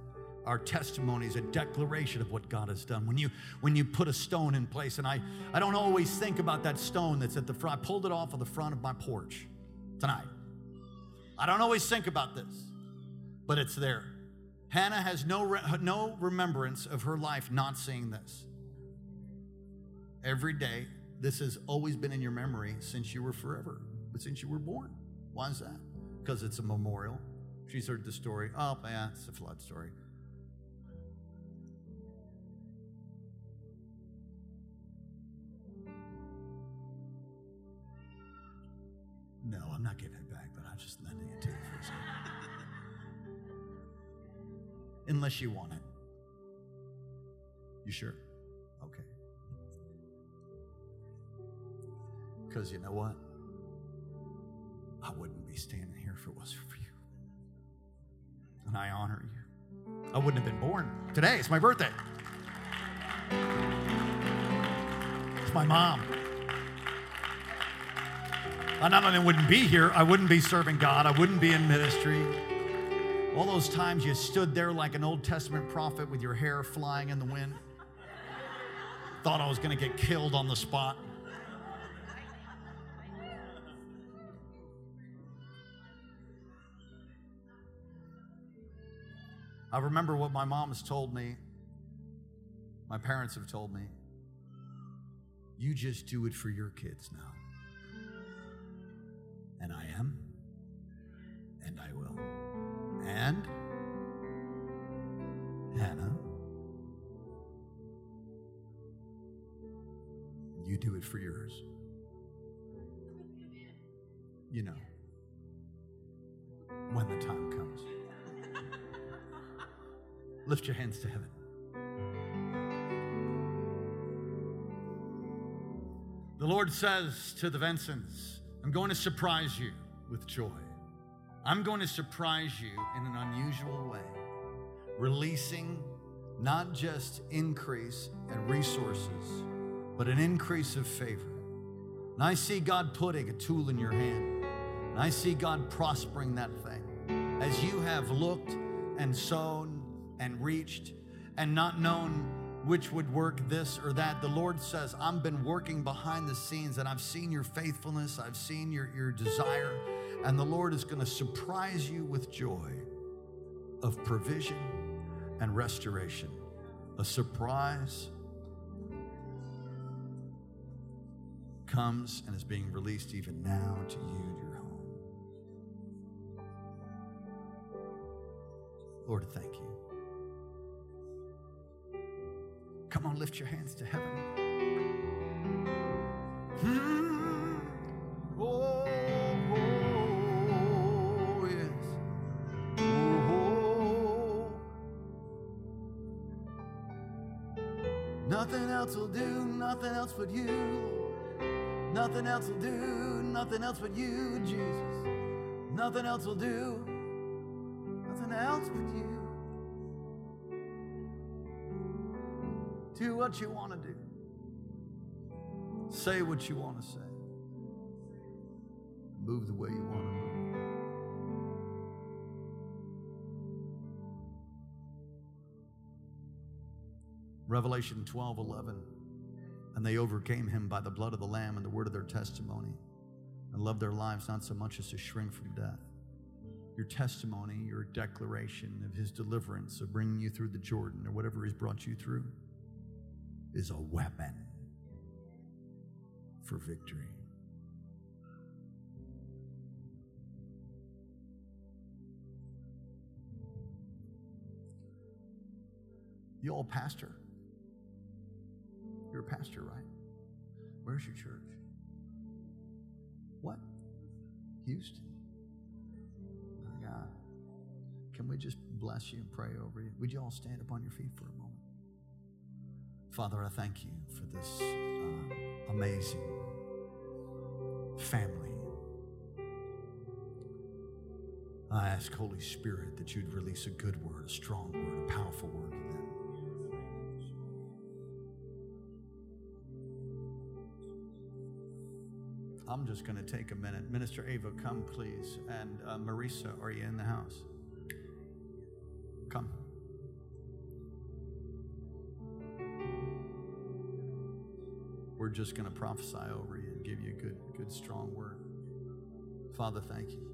Our testimony is a declaration of what God has done. When you when you put a stone in place, and I, I don't always think about that stone that's at the front. I pulled it off of the front of my porch tonight. I don't always think about this, but it's there. Hannah has no, re- no remembrance of her life not seeing this. Every day, this has always been in your memory since you were forever, but since you were born. Why is that? Because it's a memorial. She's heard the story. Oh, yeah, it's a flood story. No, I'm not giving just lending it to you for a second. Unless you want it. You sure? Okay. Because you know what? I wouldn't be standing here if it wasn't for you. And I honor you. I wouldn't have been born today. It's my birthday. It's my mom. I not only wouldn't be here, I wouldn't be serving God, I wouldn't be in ministry. All those times you stood there like an Old Testament prophet with your hair flying in the wind. Thought I was going to get killed on the spot. I remember what my mom has told me, my parents have told me. You just do it for your kids now. And I am, and I will. And Hannah, you do it for yours. You know, when the time comes. Lift your hands to heaven. The Lord says to the Vincents, I'm going to surprise you with joy. I'm going to surprise you in an unusual way, releasing not just increase and resources, but an increase of favor. And I see God putting a tool in your hand, and I see God prospering that thing. As you have looked and sown and reached and not known which would work this or that. The Lord says, I've been working behind the scenes and I've seen your faithfulness, I've seen your, your desire, and the Lord is going to surprise you with joy of provision and restoration. A surprise comes and is being released even now to you and your home. Lord, thank you. Come on, lift your hands to heaven. Hmm. Oh, oh, yes. Oh. Nothing else will do, nothing else but you. Nothing else will do, nothing else but you, Jesus. Nothing else will do, nothing else but you. Do what you want to do. Say what you want to say. Move the way you want to move. Revelation 12 11. And they overcame him by the blood of the Lamb and the word of their testimony, and loved their lives not so much as to shrink from death. Your testimony, your declaration of his deliverance, of bringing you through the Jordan or whatever he's brought you through is a weapon for victory. You all pastor. You're a pastor, right? Where's your church? What? Houston. My God. Can we just bless you and pray over you? Would you all stand up on your feet for a moment? Father, I thank you for this uh, amazing family. I ask, Holy Spirit, that you'd release a good word, a strong word, a powerful word to them. I'm just going to take a minute. Minister Ava, come please. And uh, Marisa, are you in the house? Come. We're just going to prophesy over you and give you a good, good, strong word. Father, thank you.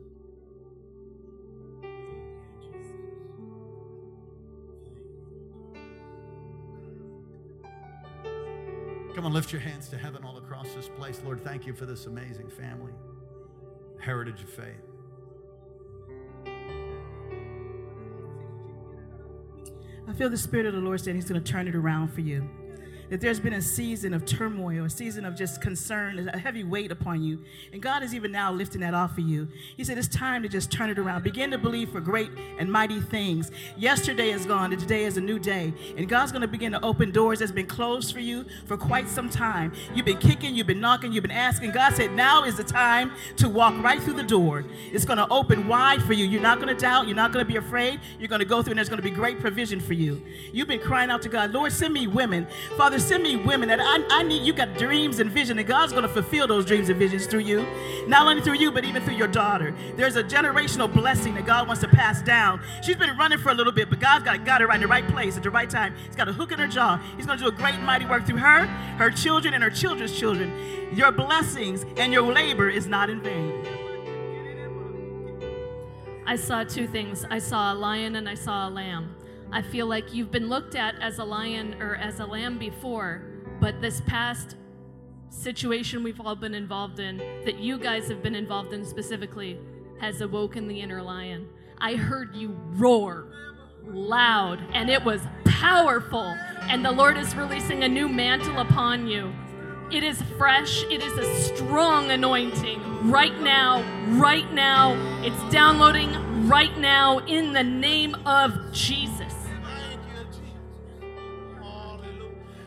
Come on, lift your hands to heaven all across this place. Lord, thank you for this amazing family, heritage of faith. I feel the Spirit of the Lord saying He's going to turn it around for you that there's been a season of turmoil, a season of just concern, a heavy weight upon you. And God is even now lifting that off of you. He said, It's time to just turn it around. Begin to believe for great and mighty things. Yesterday is gone, and today is a new day. And God's going to begin to open doors that's been closed for you for quite some time. You've been kicking, you've been knocking, you've been asking. God said, Now is the time to walk right through the door. It's going to open wide for you. You're not going to doubt, you're not going to be afraid. You're going to go through, and there's going to be great provision for you. You've been crying out to God, Lord, send me women. Father, Send me women that I, I need. You got dreams and vision, and God's going to fulfill those dreams and visions through you. Not only through you, but even through your daughter. There's a generational blessing that God wants to pass down. She's been running for a little bit, but God's got, got her right in the right place at the right time. He's got a hook in her jaw. He's going to do a great and mighty work through her, her children, and her children's children. Your blessings and your labor is not in vain. I saw two things I saw a lion and I saw a lamb. I feel like you've been looked at as a lion or as a lamb before, but this past situation we've all been involved in, that you guys have been involved in specifically, has awoken the inner lion. I heard you roar loud, and it was powerful. And the Lord is releasing a new mantle upon you. It is fresh, it is a strong anointing right now, right now. It's downloading right now in the name of Jesus.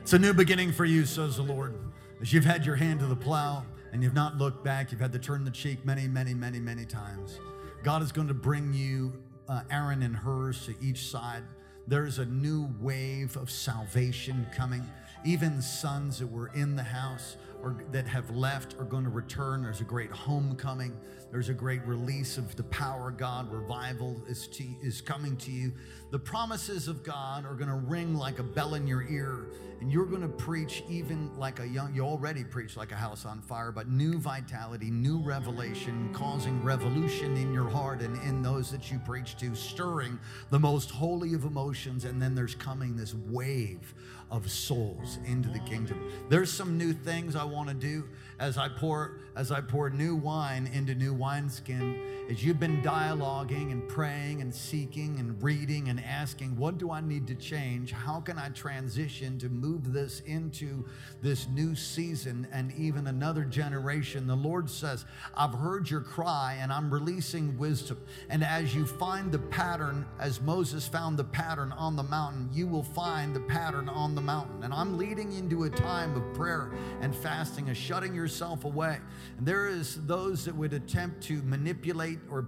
It's a new beginning for you, says the Lord. As you've had your hand to the plow and you've not looked back, you've had to turn the cheek many, many, many, many times. God is going to bring you uh, Aaron and Hurs to each side. There's a new wave of salvation coming. Even sons that were in the house or that have left are going to return. There's a great homecoming. There's a great release of the power of God. Revival is, to, is coming to you. The promises of God are going to ring like a bell in your ear and you're going to preach even like a young you already preach like a house on fire but new vitality new revelation causing revolution in your heart and in those that you preach to stirring the most holy of emotions and then there's coming this wave of souls into the kingdom. There's some new things i want to do as i pour as i pour new wine into new wineskin as you've been dialoguing and praying and seeking and reading and asking what do i need to change how can i transition to move this into this new season and even another generation. The Lord says, I've heard your cry and I'm releasing wisdom. And as you find the pattern, as Moses found the pattern on the mountain, you will find the pattern on the mountain. And I'm leading into a time of prayer and fasting, of shutting yourself away. And there is those that would attempt to manipulate or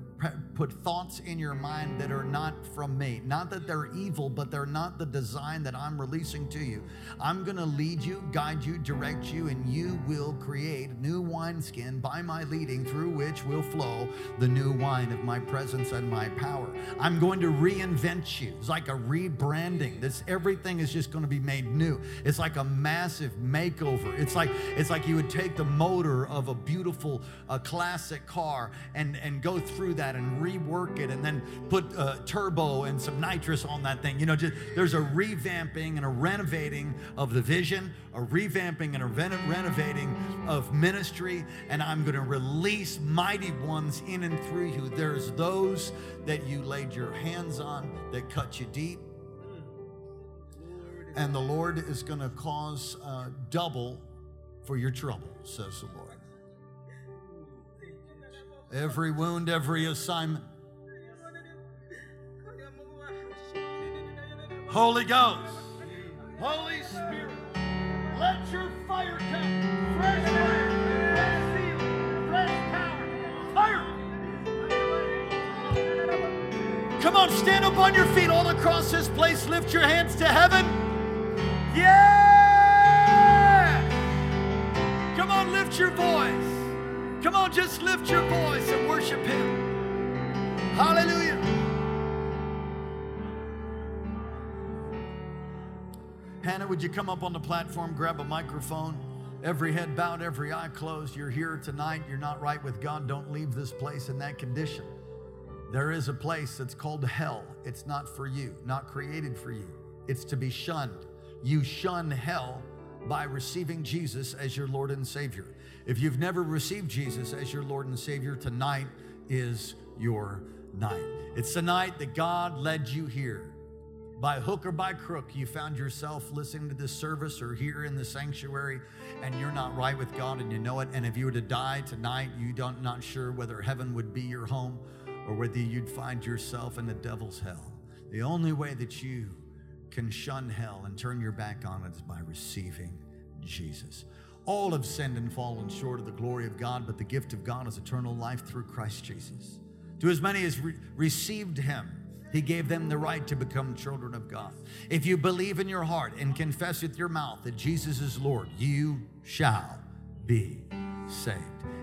put thoughts in your mind that are not from me. Not that they're evil, but they're not the design that I'm releasing to you. I'm going to lead you, guide you, direct you, and you will create new wineskin by my leading, through which will flow the new wine of my presence and my power. I'm going to reinvent you. It's like a rebranding. This everything is just going to be made new. It's like a massive makeover. It's like it's like you would take the motor of a beautiful uh, classic car and and go through that and rework it and then put uh, turbo and some nitrous on that thing. You know, just there's a revamping and a renovating of the vision, a revamping and a renovating of ministry, and I'm going to release mighty ones in and through you. There's those that you laid your hands on that cut you deep. And the Lord is going to cause uh, double for your trouble, says the Lord. Every wound, every assignment. Holy Ghost. Holy Spirit, let your fire come. Fresh fire, fresh fresh power. Fire. Come on, stand up on your feet all across this place. Lift your hands to heaven. Yeah! Lift your voice. Come on, just lift your voice and worship Him. Hallelujah. Hannah, would you come up on the platform, grab a microphone? Every head bowed, every eye closed. You're here tonight. You're not right with God. Don't leave this place in that condition. There is a place that's called hell. It's not for you, not created for you. It's to be shunned. You shun hell by receiving Jesus as your Lord and Savior. If you've never received Jesus as your Lord and Savior, tonight is your night. It's the night that God led you here by hook or by crook, you found yourself listening to this service or here in the sanctuary and you're not right with God and you know it. And if you were to die tonight, you don't not sure whether heaven would be your home or whether you'd find yourself in the devil's hell. The only way that you can shun hell and turn your back on it is by receiving Jesus. All have sinned and fallen short of the glory of God, but the gift of God is eternal life through Christ Jesus. To as many as re- received him, he gave them the right to become children of God. If you believe in your heart and confess with your mouth that Jesus is Lord, you shall be saved.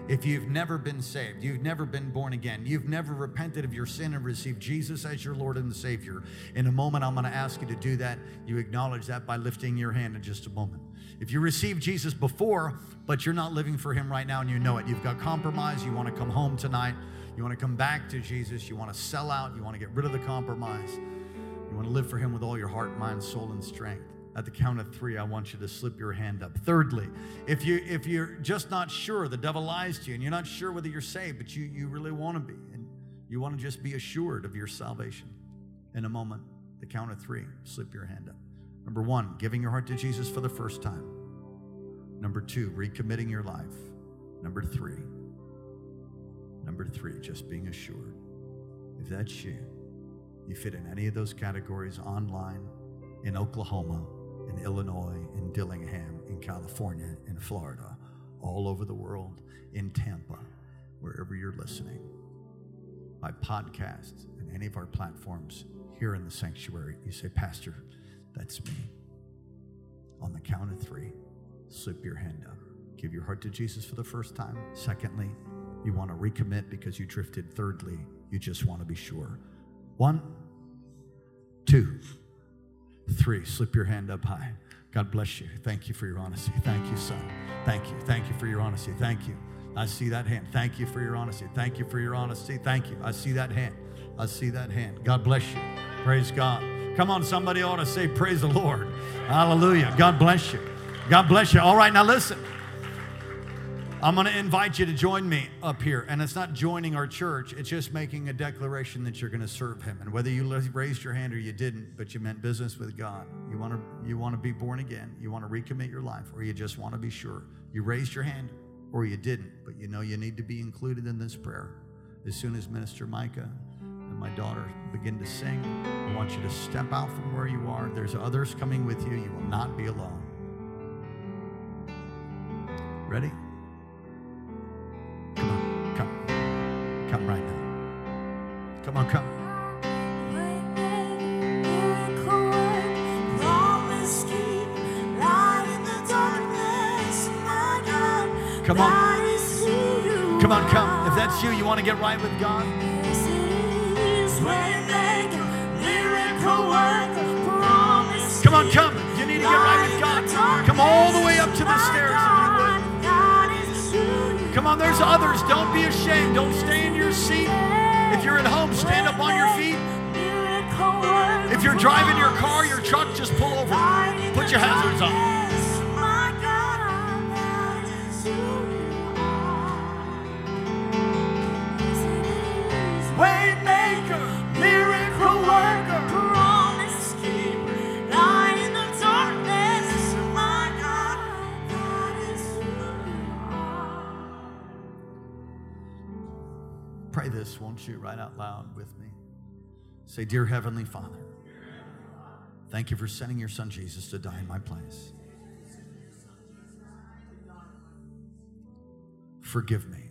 If you've never been saved, you've never been born again, you've never repented of your sin and received Jesus as your Lord and Savior, in a moment I'm going to ask you to do that. You acknowledge that by lifting your hand in just a moment. If you received Jesus before, but you're not living for Him right now and you know it, you've got compromise, you want to come home tonight, you want to come back to Jesus. You want to sell out. You want to get rid of the compromise. You want to live for Him with all your heart, mind, soul, and strength. At the count of three, I want you to slip your hand up. Thirdly, if you if you're just not sure, the devil lies to you, and you're not sure whether you're saved, but you you really want to be, and you want to just be assured of your salvation. In a moment, the count of three, slip your hand up. Number one, giving your heart to Jesus for the first time. Number two, recommitting your life. Number three, Number three, just being assured. If that's you, you fit in any of those categories online, in Oklahoma, in Illinois, in Dillingham, in California, in Florida, all over the world, in Tampa, wherever you're listening, by podcast and any of our platforms here in the sanctuary, you say, Pastor, that's me. On the count of three, slip your hand up. Give your heart to Jesus for the first time. Secondly, you want to recommit because you drifted. Thirdly, you just want to be sure. One, two, three. Slip your hand up high. God bless you. Thank you for your honesty. Thank you, son. Thank you. Thank you for your honesty. Thank you. I see that hand. Thank you for your honesty. Thank you for your honesty. Thank you. I see that hand. I see that hand. God bless you. Praise God. Come on, somebody ought to say, Praise the Lord. Hallelujah. God bless you. God bless you. All right, now listen. I'm going to invite you to join me up here. And it's not joining our church, it's just making a declaration that you're going to serve Him. And whether you raised your hand or you didn't, but you meant business with God, you want to, you want to be born again, you want to recommit your life, or you just want to be sure. You raised your hand or you didn't, but you know you need to be included in this prayer. As soon as Minister Micah and my daughter begin to sing, I want you to step out from where you are. There's others coming with you. You will not be alone. Ready? Come on. Come on, come. If that's you, you want to get right with God. Come on, come. You need to get right with God. Come all the way up to the stairs if you would. Come on, there's others. Don't be ashamed. Don't stay in your seat. If you're at home, stand up on your feet. If you're driving your car, your truck, just pull over. Put your hazards on. Pray you, right out loud with me? Say, Dear Heavenly Father, thank you for sending your son Jesus to die in my place. Forgive me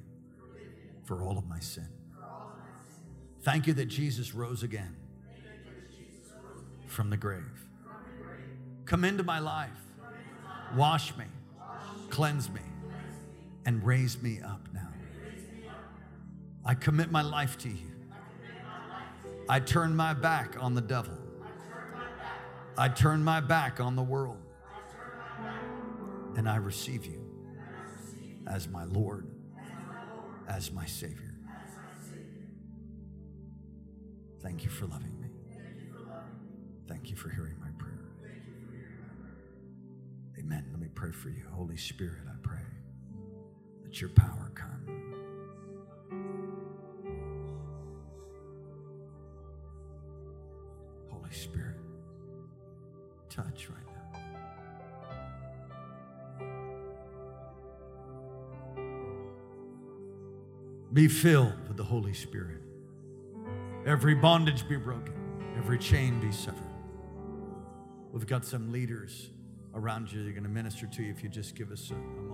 for all of my sin. Thank you that Jesus rose again from the grave. Come into my life, wash me, cleanse me, and raise me up now. I commit my life to you. I turn my back on the devil. I turn my back on the world. And I receive you as my Lord, as my Savior. Thank you for loving me. Thank you for hearing my prayer. Amen. Let me pray for you. Holy Spirit, I pray that your power Spirit, touch right now. Be filled with the Holy Spirit. Every bondage be broken, every chain be severed. We've got some leaders around you that are going to minister to you if you just give us a, a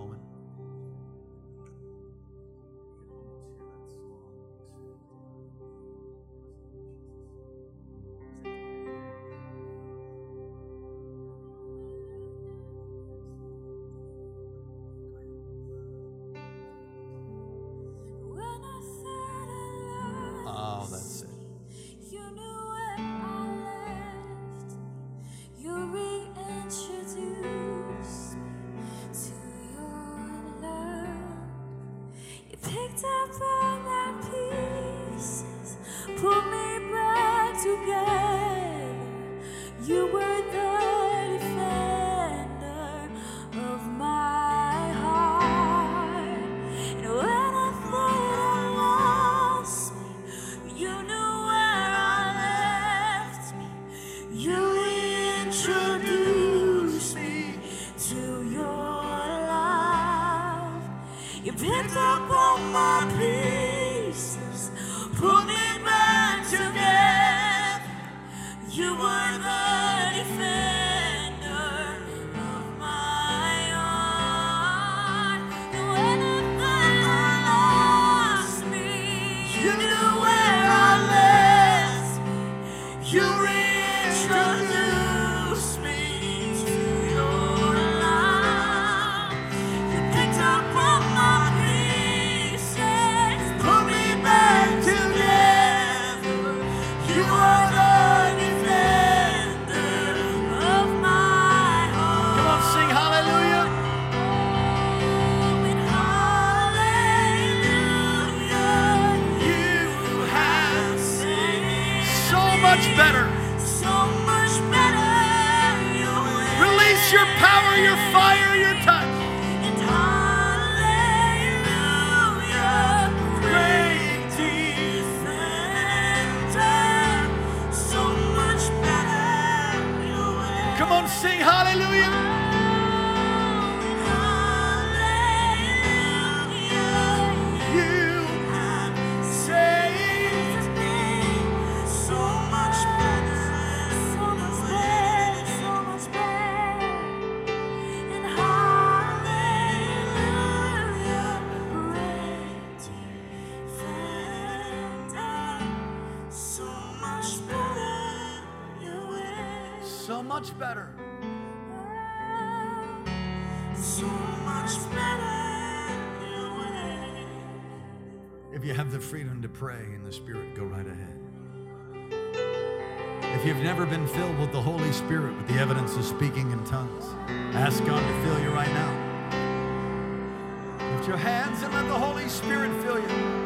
your power, your fire, Spirit, go right ahead. If you've never been filled with the Holy Spirit with the evidence of speaking in tongues, ask God to fill you right now. Lift your hands and let the Holy Spirit fill you.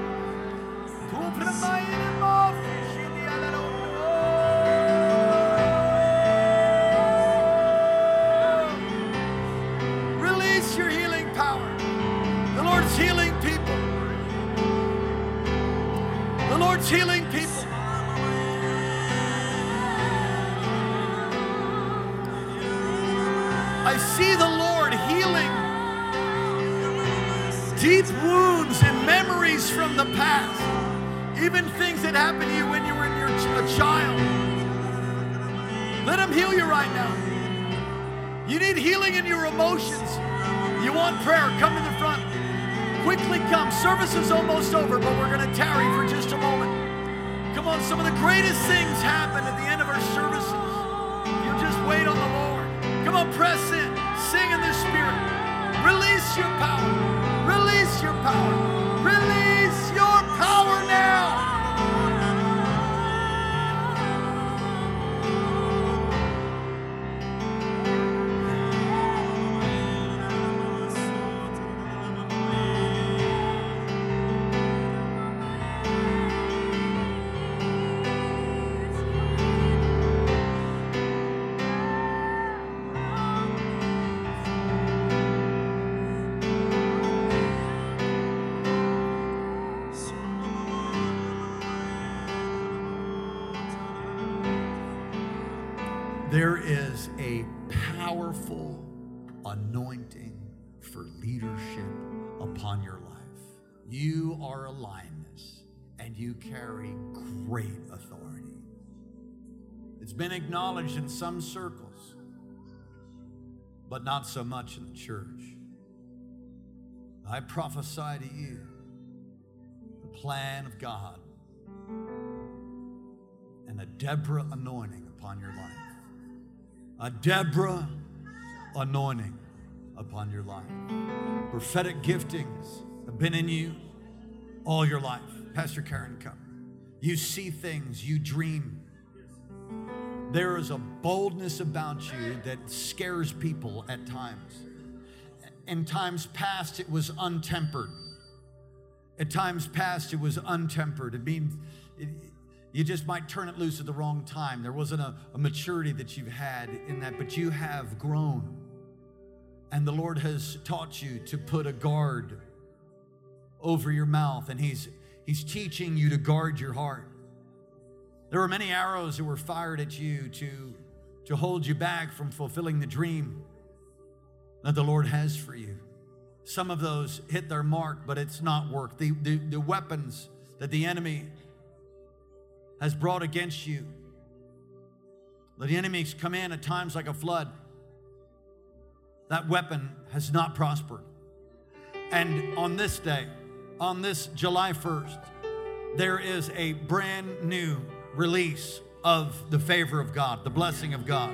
From the past, even things that happened to you when you were your, a child. Let Him heal you right now. You need healing in your emotions. You want prayer? Come to the front. Quickly come. Service is almost over, but we're going to tarry for just a moment. Come on, some of the greatest things happen at the end of our services. You just wait on the Lord. Come on, press in. Sing in the Spirit. Release your power. Release your power. Lioness and you carry great authority. It's been acknowledged in some circles, but not so much in the church. I prophesy to you the plan of God and a Deborah anointing upon your life. A Deborah anointing upon your life. Prophetic giftings have been in you all your life. Pastor Karen, come. You see things, you dream. There is a boldness about you that scares people at times. In times past, it was untempered. At times past, it was untempered. It means it, you just might turn it loose at the wrong time. There wasn't a, a maturity that you've had in that, but you have grown. And the Lord has taught you to put a guard over your mouth, and He's He's teaching you to guard your heart. There were many arrows that were fired at you to, to hold you back from fulfilling the dream that the Lord has for you. Some of those hit their mark, but it's not worked. The, the, the weapons that the enemy has brought against you, the enemies come in at times like a flood. That weapon has not prospered. And on this day, on this July 1st, there is a brand new release of the favor of God, the blessing of God.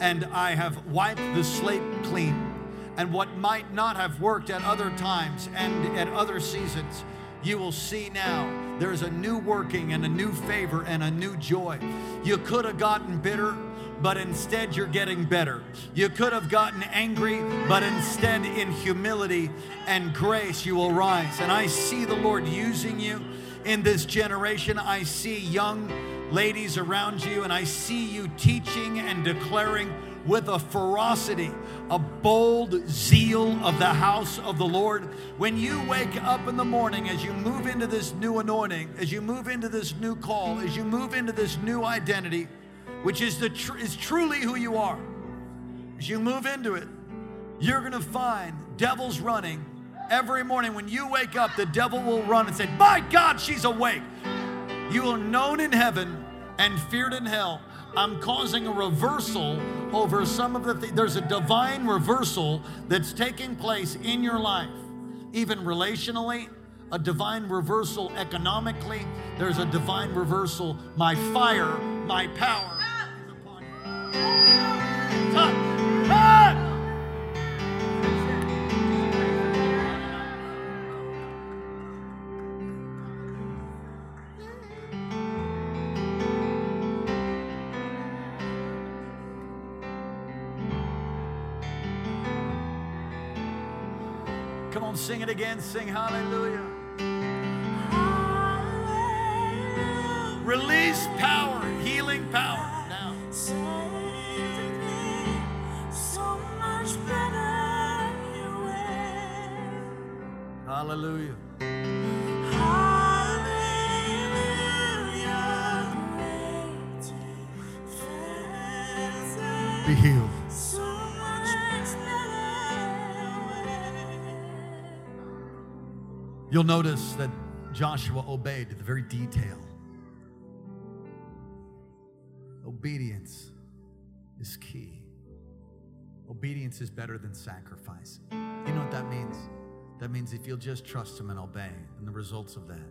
And I have wiped the slate clean. And what might not have worked at other times and at other seasons, you will see now there's a new working and a new favor and a new joy. You could have gotten bitter, but instead you're getting better. You could have gotten angry, but instead in humility and grace you will rise. And I see the Lord using you in this generation. I see young ladies around you, and I see you teaching and declaring with a ferocity, a bold zeal of the house of the Lord. When you wake up in the morning, as you move into this new anointing, as you move into this new call, as you move into this new identity, which is the tr- is truly who you are. As you move into it, you're going to find devils running every morning. When you wake up, the devil will run and say, "My God, she's awake." You are known in heaven and feared in hell. I'm causing a reversal over some of the things. There's a divine reversal that's taking place in your life, even relationally, a divine reversal economically. There's a divine reversal. My fire, my power Come on, sing it again. Sing hallelujah. Release power, healing power now. Much better way. Hallelujah. Hallelujah. Be healed. So much better. You'll notice that Joshua obeyed to the very detail. Obedience is key. Obedience is better than sacrifice. You know what that means? That means if you'll just trust Him and obey, and the results of that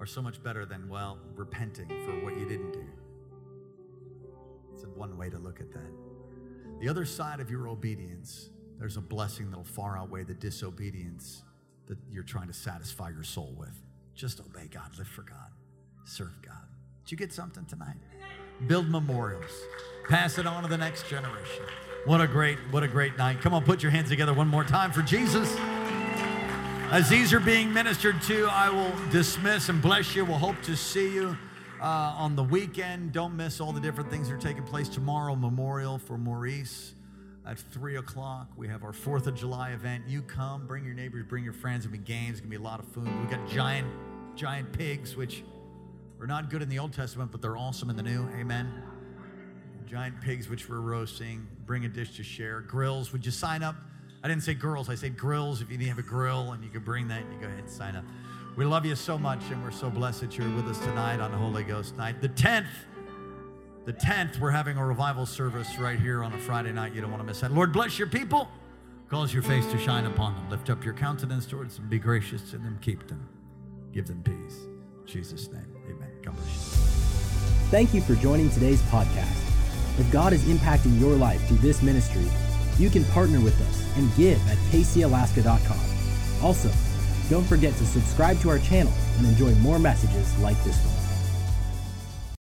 are so much better than, well, repenting for what you didn't do. It's one way to look at that. The other side of your obedience, there's a blessing that'll far outweigh the disobedience that you're trying to satisfy your soul with. Just obey God, live for God, serve God. Did you get something tonight? Build memorials. Pass it on to the next generation. What a great, what a great night. Come on, put your hands together one more time for Jesus. As these are being ministered to, I will dismiss and bless you. We'll hope to see you uh, on the weekend. Don't miss all the different things that are taking place tomorrow. Memorial for Maurice at 3 o'clock. We have our 4th of July event. You come, bring your neighbors, bring your friends. There'll be games, there'll be a lot of food. we got giant, giant pigs, which are not good in the Old Testament, but they're awesome in the New. Amen. Giant pigs, which we're roasting. Bring a dish to share. Grills, would you sign up? I didn't say girls, I said grills. If you have a grill and you can bring that, you go ahead and sign up. We love you so much, and we're so blessed that you're with us tonight on Holy Ghost night. The 10th, the 10th, we're having a revival service right here on a Friday night. You don't want to miss that. Lord, bless your people. Cause your face to shine upon them. Lift up your countenance towards them. Be gracious to them. Keep them. Give them peace. In Jesus' name. God bless you. Thank you for joining today's podcast. If God is impacting your life through this ministry, you can partner with us and give at paceyalaska.com. Also, don't forget to subscribe to our channel and enjoy more messages like this one.